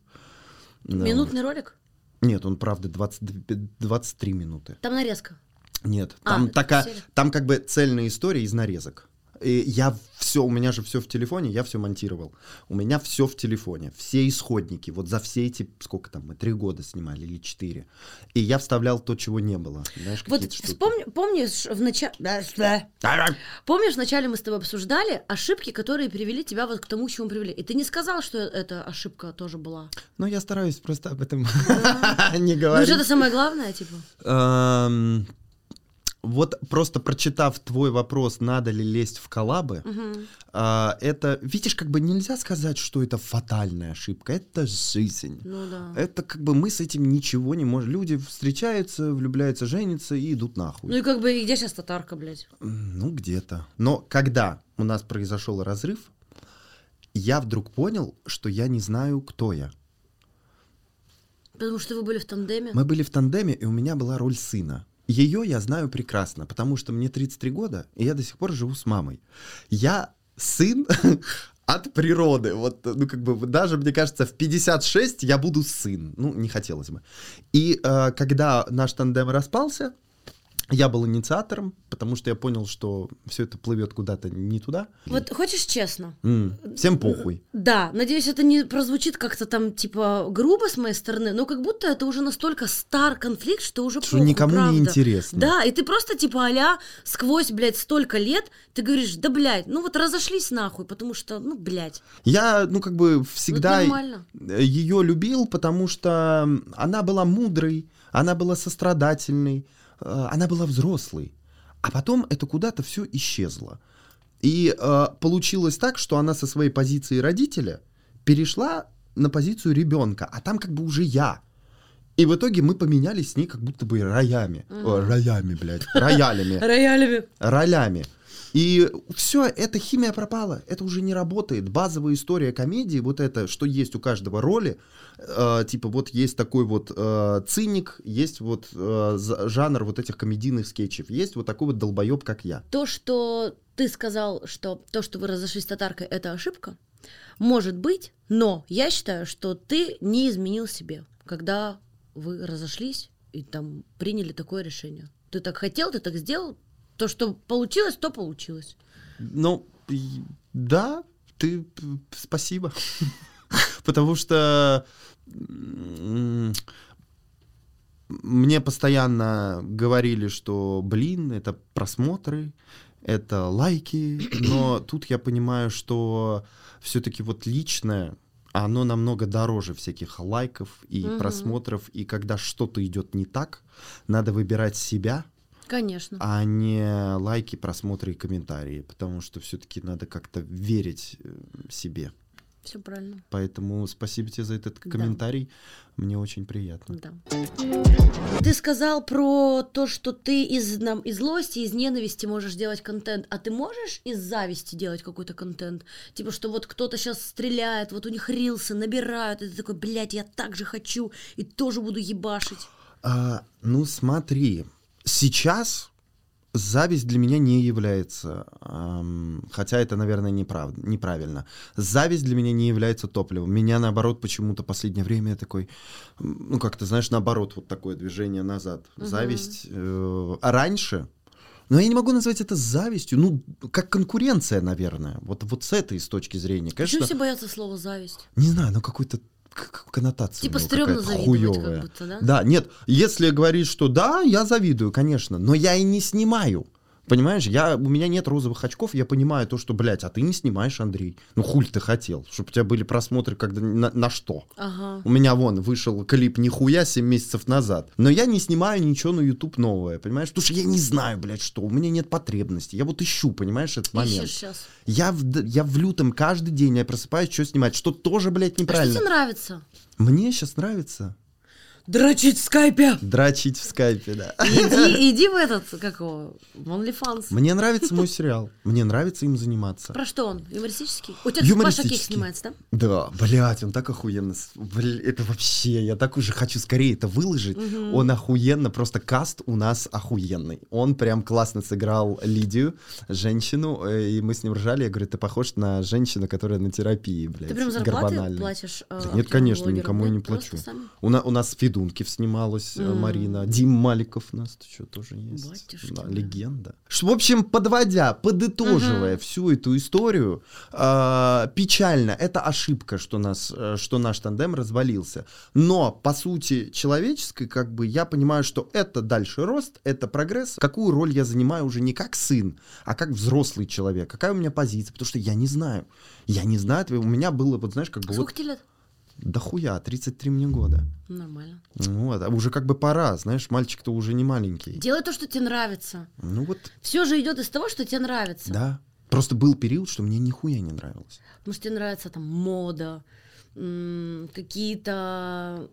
Ну, Минутный ролик? нет, он правда 20, 23 минуты. Там нарезка. Нет, А, там это такая, там как бы цельная история из нарезок. И я все, у меня же все в телефоне, я все монтировал. У меня все в телефоне, все исходники. Вот за все эти, сколько там, мы три года снимали или четыре. И я вставлял то, чего не было. Знаешь, Вот вспомни, помнишь в начале... Помнишь, вначале мы с тобой обсуждали ошибки, которые привели тебя вот к тому, к чему привели. И ты не сказал, что эта ошибка тоже была. Ну, я стараюсь просто об этом не Ну, говорить. же это самое главное, типа. Вот просто прочитав твой вопрос, надо ли лезть в коллабы, Мгм. а, это, видишь, как бы нельзя сказать, что это фатальная ошибка, это жизнь. Ну да. Это как бы мы с этим ничего не можем. Люди встречаются, влюбляются, женятся и идут нахуй. Ну и как бы, и где сейчас татарка, блядь? Ну, где-то. Но когда у нас произошел разрыв, я вдруг понял, что я не знаю, кто я. Потому что вы были в тандеме. Мы были в тандеме, и у меня была роль сына. Ее я знаю прекрасно, потому что мне 33 года, и я до сих пор живу с мамой. Я сын от природы. Вот, ну, как бы, даже, мне кажется, в 56 я буду сын. Ну, не хотелось бы. И э, когда наш тандем распался, Я был инициатором, потому что я понял, что все это плывет куда-то не туда. Вот хочешь честно? М, Всем похуй. Да, надеюсь, это не прозвучит как-то там, типа, грубо с моей стороны, но как будто это уже настолько стар конфликт, что уже Что похуй, никому правда. не интересно. Да, и ты просто, типа, а сквозь, блядь, столько лет, ты говоришь, да, блядь, ну вот разошлись нахуй, потому что, ну, блядь, Я, ну, как бы всегда ее любил, потому что она была мудрой, она была сострадательной, она была взрослой. А потом это куда-то все исчезло. И э, получилось так, что она со своей позиции родителя перешла на позицию ребенка, а там как бы уже я. И в итоге мы поменялись с ней как будто бы роями. О, роями, блядь. Роялями. Роялями. ролями. И все, эта химия пропала, это уже не работает. Базовая история комедии, вот это, что есть у каждого роли, э, типа вот есть такой вот э, циник, есть вот э, жанр вот этих комедийных скетчев, есть вот такой вот долбоеб, как я. То, что ты сказал, что то, что вы разошлись с татаркой, это ошибка, может быть, но я считаю, что ты не изменил себе, когда вы разошлись и там приняли такое решение. Ты так хотел, ты так сделал, то, что получилось, то получилось. Ну, да, ты спасибо. Потому что мне постоянно говорили, что, блин, это просмотры, это лайки, но тут я понимаю, что все-таки вот личное, оно намного дороже всяких лайков и Мгм. просмотров, и когда что-то идет не так, надо выбирать себя, Конечно. а не лайки, просмотры и комментарии, потому что все-таки надо как-то верить э, себе. Все правильно. Поэтому спасибо тебе за этот Да. комментарий, мне очень приятно. Да. Ты сказал про то, что ты из, нам, из злости, из ненависти можешь делать контент. А ты можешь из зависти делать какой-то контент? Типа, что вот кто-то сейчас стреляет, вот у них рилсы набирают, и ты такой, блядь, я так же хочу, и тоже буду ебашить. А, ну смотри, сейчас зависть для меня не является, ам, хотя это, наверное, неправда, неправильно. Зависть для меня не является топливом. Меня, наоборот, почему-то последнее время я такой, ну, как-то, знаешь, наоборот, вот такое движение назад. Мгм. Зависть. э, а раньше, но я не могу назвать это завистью, ну, как конкуренция, наверное. Вот, вот с этой с точки зрения. Почему Конечно, все боятся слова зависть? не знаю, ну, какой-то коннотация. Типа стрёмно завидовать, хуёвая. как будто, да? Да, нет, если говорить, что да, я завидую, конечно, но я и не снимаю. Понимаешь, я, у меня нет розовых очков, я понимаю то, что, блядь, а ты не снимаешь, Андрей. Ну, хуль ты хотел, чтобы у тебя были просмотры когда, на, на что? Ага. У меня вон вышел клип «Нихуя» 7 месяцев назад. Но я не снимаю ничего на YouTube новое, понимаешь? Потому что я не знаю, блядь, что. У меня нет потребности. Я вот ищу, понимаешь, этот момент. Ищешь сейчас. Я в, я в лютом каждый день я просыпаюсь, что снимать, что тоже, блядь, А что неправильно. тебе нравится? Мне сейчас нравится Дрочить в скайпе! дрочить в скайпе, да. Иди, иди в этот, как его, в OnlyFans. Мне нравится мой сериал. Мне нравится им заниматься. Про что он? Юмористический? У тебя тут Паша Юмористический. снимается, да? Да, блядь, он так охуенно. бля, это вообще, я так уже хочу скорее это выложить. Он охуенно, просто каст у нас охуенный. Он прям классно сыграл Лидию, женщину, э, и мы с ним ржали. Я говорю, ты похож на женщину, которая на терапии, блядь, Ты прям зарплаты гормональной». платишь? э, Да нет, конечно, никому я не плачу. У, на- у нас в Федункив снималась М. Марина. Дим Маликов у нас что тоже есть. Батюшки Да, легенда. В общем, подводя, подытоживая Мгм. всю эту историю, э, печально, это ошибка, что, нас, э, что наш тандем развалился. Но, по сути, человеческой, как бы, я понимаю, что это дальше рост, это прогресс. Какую роль я занимаю уже не как сын, а как взрослый человек. Какая у меня позиция, потому что я не знаю. Я не знаю, у меня было, вот знаешь, как бы вот... Сколько тебе лет? Да хуя, 33 мне года. Нормально. Вот, а уже как бы пора, знаешь, мальчик-то уже не маленький. Делай то, что тебе нравится. Ну вот, Все же идет из того, что тебе нравится. да. Просто был период, что мне нихуя не нравилось. Потому что тебе нравится там мода, какие-то...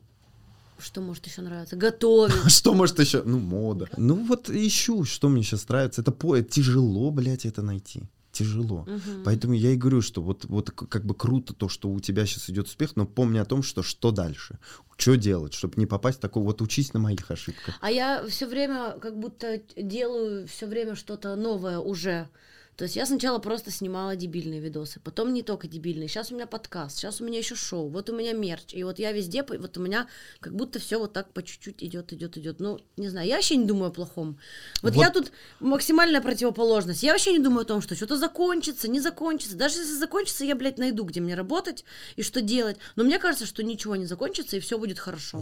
Что может еще нравиться? Готовить. Что может еще? Ну, мода. Ну вот ищу, что мне сейчас нравится. Это по... тяжело, блядь, это найти. Тяжело. Мгм. Поэтому я и говорю, что вот, вот как бы круто то, что у тебя сейчас идет успех, но помни о том, что что дальше. Что делать, чтобы не попасть в такой, вот учись на моих ошибках. А я все время как будто делаю все время что-то новое уже. То есть я сначала просто снимала дебильные видосы, потом не только дебильные. Сейчас у меня подкаст, сейчас у меня еще шоу, вот у меня мерч. И вот я везде, вот у меня как будто все вот так по чуть-чуть идет, идет, идет. Ну, не знаю, я вообще не думаю о плохом. Вот, Вот. я тут максимальная противоположность. Я вообще не думаю о том, что что-то закончится, не закончится. Даже если закончится, я, блядь, найду, где мне работать и что делать. Но мне кажется, что ничего не закончится, и все будет хорошо.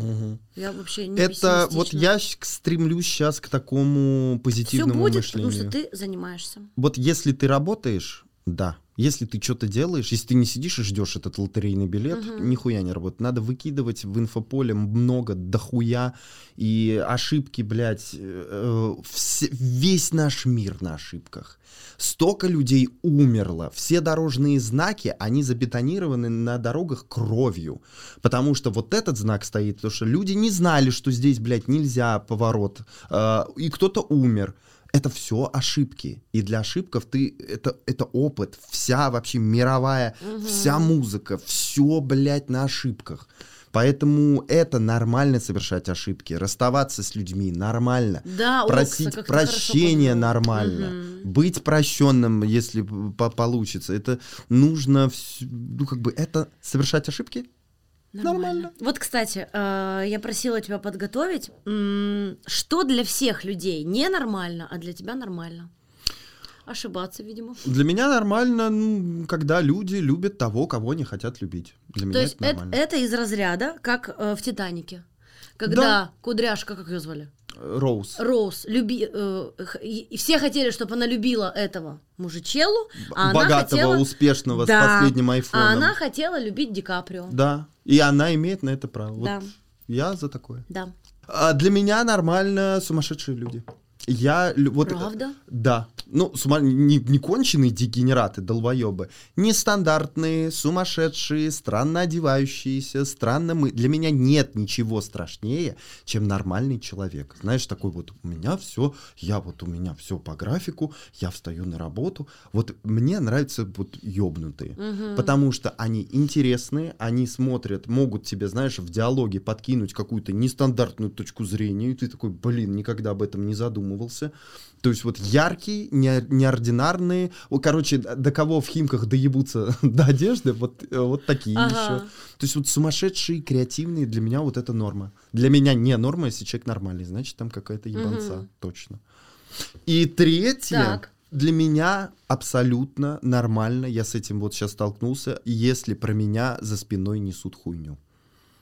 Я вообще не Это вот я стремлюсь сейчас к такому Все позитивному будет, мышлению. потому что ты занимаешься. Вот если ты работаешь, да. Если ты что-то делаешь, если ты не сидишь и ждешь этот лотерейный билет, нихуя не работает. Надо выкидывать в инфополе много, дохуя, и ошибки, блядь, э, э, все- весь наш мир на ошибках. Столько людей умерло. Все дорожные знаки, они забетонированы на дорогах кровью. Потому что вот этот знак стоит, потому что люди не знали, что здесь, блядь, нельзя поворот. э, и кто-то умер. Это все ошибки. И для ошибков ты это, это опыт. Вся вообще мировая, вся музыка, все, блядь, на ошибках. Поэтому это нормально совершать ошибки. Расставаться с людьми нормально. Да, Просить хорошо прощения нормально. Мгм. Быть прощенным, если по- получится. Это нужно, ну как бы, это совершать ошибки? Нормально. Вот, кстати, э, я просила тебя подготовить, что для всех людей ненормально, а для тебя нормально. Ошибаться, видимо. Для меня нормально, ну, когда люди любят того, кого не хотят любить. Для То меня есть это нормально. это из разряда, как э, в Титанике. Когда кудряшка, как ее звали? Роуз. Роуз, люби, э, и все хотели, чтобы она любила этого мужичелу, а она Богатого, хотела... успешного, Да. с последним айфоном. А она хотела любить Ди Каприо. Да. И она имеет на это право. Вот Да. Я за такое. Да. А для меня нормально сумасшедшие люди. Я вот Правда? Да. Ну, сума- не, не конченые дегенераты, долбоебы. Нестандартные, сумасшедшие, странно одевающиеся, странно мы. Для меня нет ничего страшнее, чем нормальный человек. Знаешь, такой вот, у меня все, я вот у меня все по графику, я встаю на работу. Вот мне нравятся вот ёбнутые. Потому что они интересные, они смотрят, могут тебе, знаешь, в диалоге подкинуть какую-то нестандартную точку зрения, и ты такой, блин, никогда об этом не задумывался. То есть вот яркие, не- неординарные, короче, до кого в Химках доебутся до одежды, вот, э, вот такие Ага. еще. То есть вот сумасшедшие, креативные, для меня вот это норма. Для меня не норма, если человек нормальный, значит там какая-то ебанца, точно. И третье, Так. для меня абсолютно нормально, я с этим вот сейчас столкнулся, если про меня за спиной несут хуйню.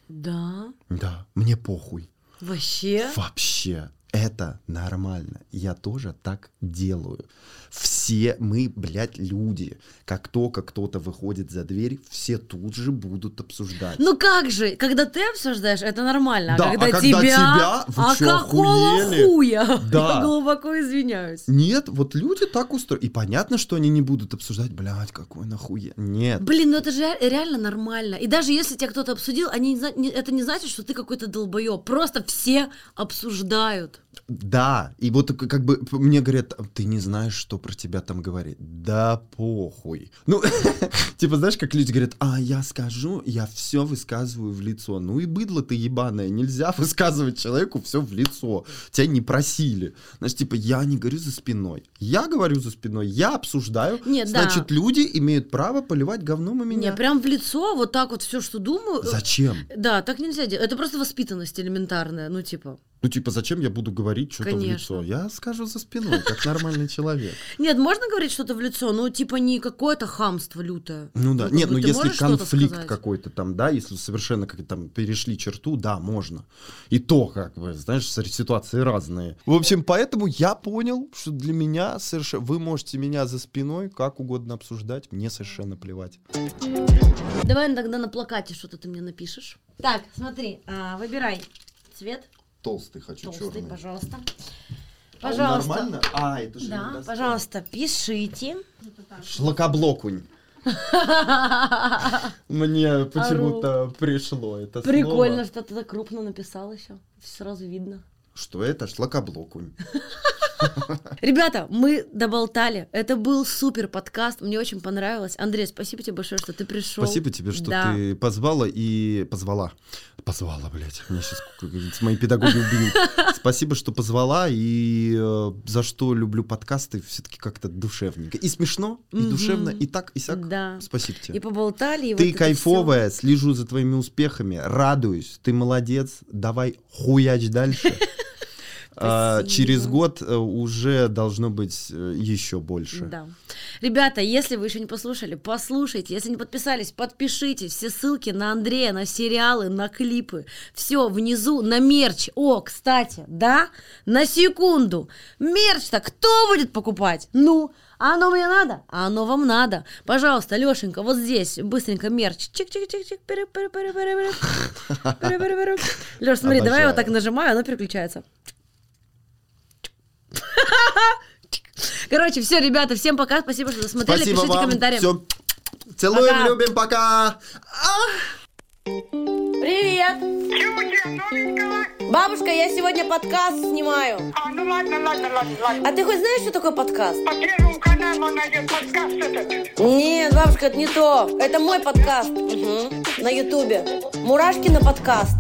Да. Да, мне похуй. Вообще? Вообще, это нормально. Я тоже так делаю. Все мы, блядь, люди. Как только кто-то выходит за дверь, все тут же будут обсуждать. Ну как же, когда ты обсуждаешь, это нормально, Да, а когда а когда тебя, тебя? Вы а чё, какого охуели? хуя? Да. Я глубоко извиняюсь. Нет, вот люди так устроены. И понятно, что они не будут обсуждать, блядь, какой нахуя. Нет. Блин, ну это же ре- реально нормально. И даже если тебя кто-то обсудил, они не- это не значит, что ты какой-то долбоеб. Просто все обсуждают. Да, и вот как бы мне говорят, ты не знаешь, что про тебя там говорит. Да похуй. Ну, типа, знаешь, как люди говорят, а я скажу, я все высказываю в лицо. Ну и быдло ты ебаное, нельзя высказывать человеку все в лицо. Тебя не просили. Знаешь, типа, я не говорю за спиной. Я говорю за спиной, я обсуждаю. Нет, да. Значит, люди имеют право поливать говном и меня. Не, прям в лицо, вот так вот все, что думаю. Зачем? Да, так нельзя делать. Это просто воспитанность элементарная. Ну, типа. Ну, типа, зачем я буду говорить что-то в лицо? Я скажу за спиной, как нормальный человек. Нет, можно говорить что-то в лицо, но типа не какое-то хамство лютое. Ну да, как нет, ну если конфликт какой-то там, да, если совершенно как там перешли черту, да, можно. И то, как бы, знаешь, ситуации разные. В общем, поэтому я понял, что для меня совершенно... Вы можете меня за спиной как угодно обсуждать, мне совершенно плевать. Давай тогда на плакате что-то ты мне напишешь. Так, смотри, а, выбирай цвет. Толстый хочу, Толстый, пожалуйста. А Пожалуйста. нормально? А, это же Да, пожалуйста, пишите. Шлакоблокунь. Мне почему-то пришло это Прикольно, слово. что ты так крупно написал еще. Сразу видно. Что это? Шлакоблокунь. Ребята, мы доболтали. Это был супер подкаст. Мне очень понравилось. Андрей, спасибо тебе большое, что ты пришел. Спасибо тебе, что Да. ты позвала и позвала. Позвала, блядь. Меня сейчас мои педагоги убьют. Спасибо, что позвала, и э, за что люблю подкасты все-таки как-то душевненько. И смешно, и Мгм. душевно, и так, и сяк. Да. Спасибо тебе. И поболтали. и Ты вот кайфовая, слежу за твоими успехами, радуюсь, ты молодец, давай хуяч дальше. А. Через год э, уже должно быть э, еще больше. Да. Ребята, если вы еще не послушали, послушайте. Если не подписались, подпишитесь. Все ссылки на Андрея, на сериалы, на клипы. Все внизу на мерч. О, кстати, да, на секунду. Мерч-то кто будет покупать? Ну, а оно мне надо? А оно вам надо. Пожалуйста, Лешенька, вот здесь быстренько мерч. Чик-чик-чик-чик. Леш, смотри, давай я вот так Обожаю. нажимаю, оно переключается. Короче, все, ребята, всем пока. Спасибо, что досмотрели. Спасибо Пишите вам. комментарии. Все. Целуем, Пока. любим, пока. Привет! Чего? Бабушка, я сегодня подкаст снимаю. А, ну ладно, ладно, ладно, ладно. А ты хоть знаешь, что такое подкаст? По Первому каналу найдет подкаст этот. Нет, бабушка, это не то. Это мой подкаст. Мгм. На ютубе. Мурашкина подкаст.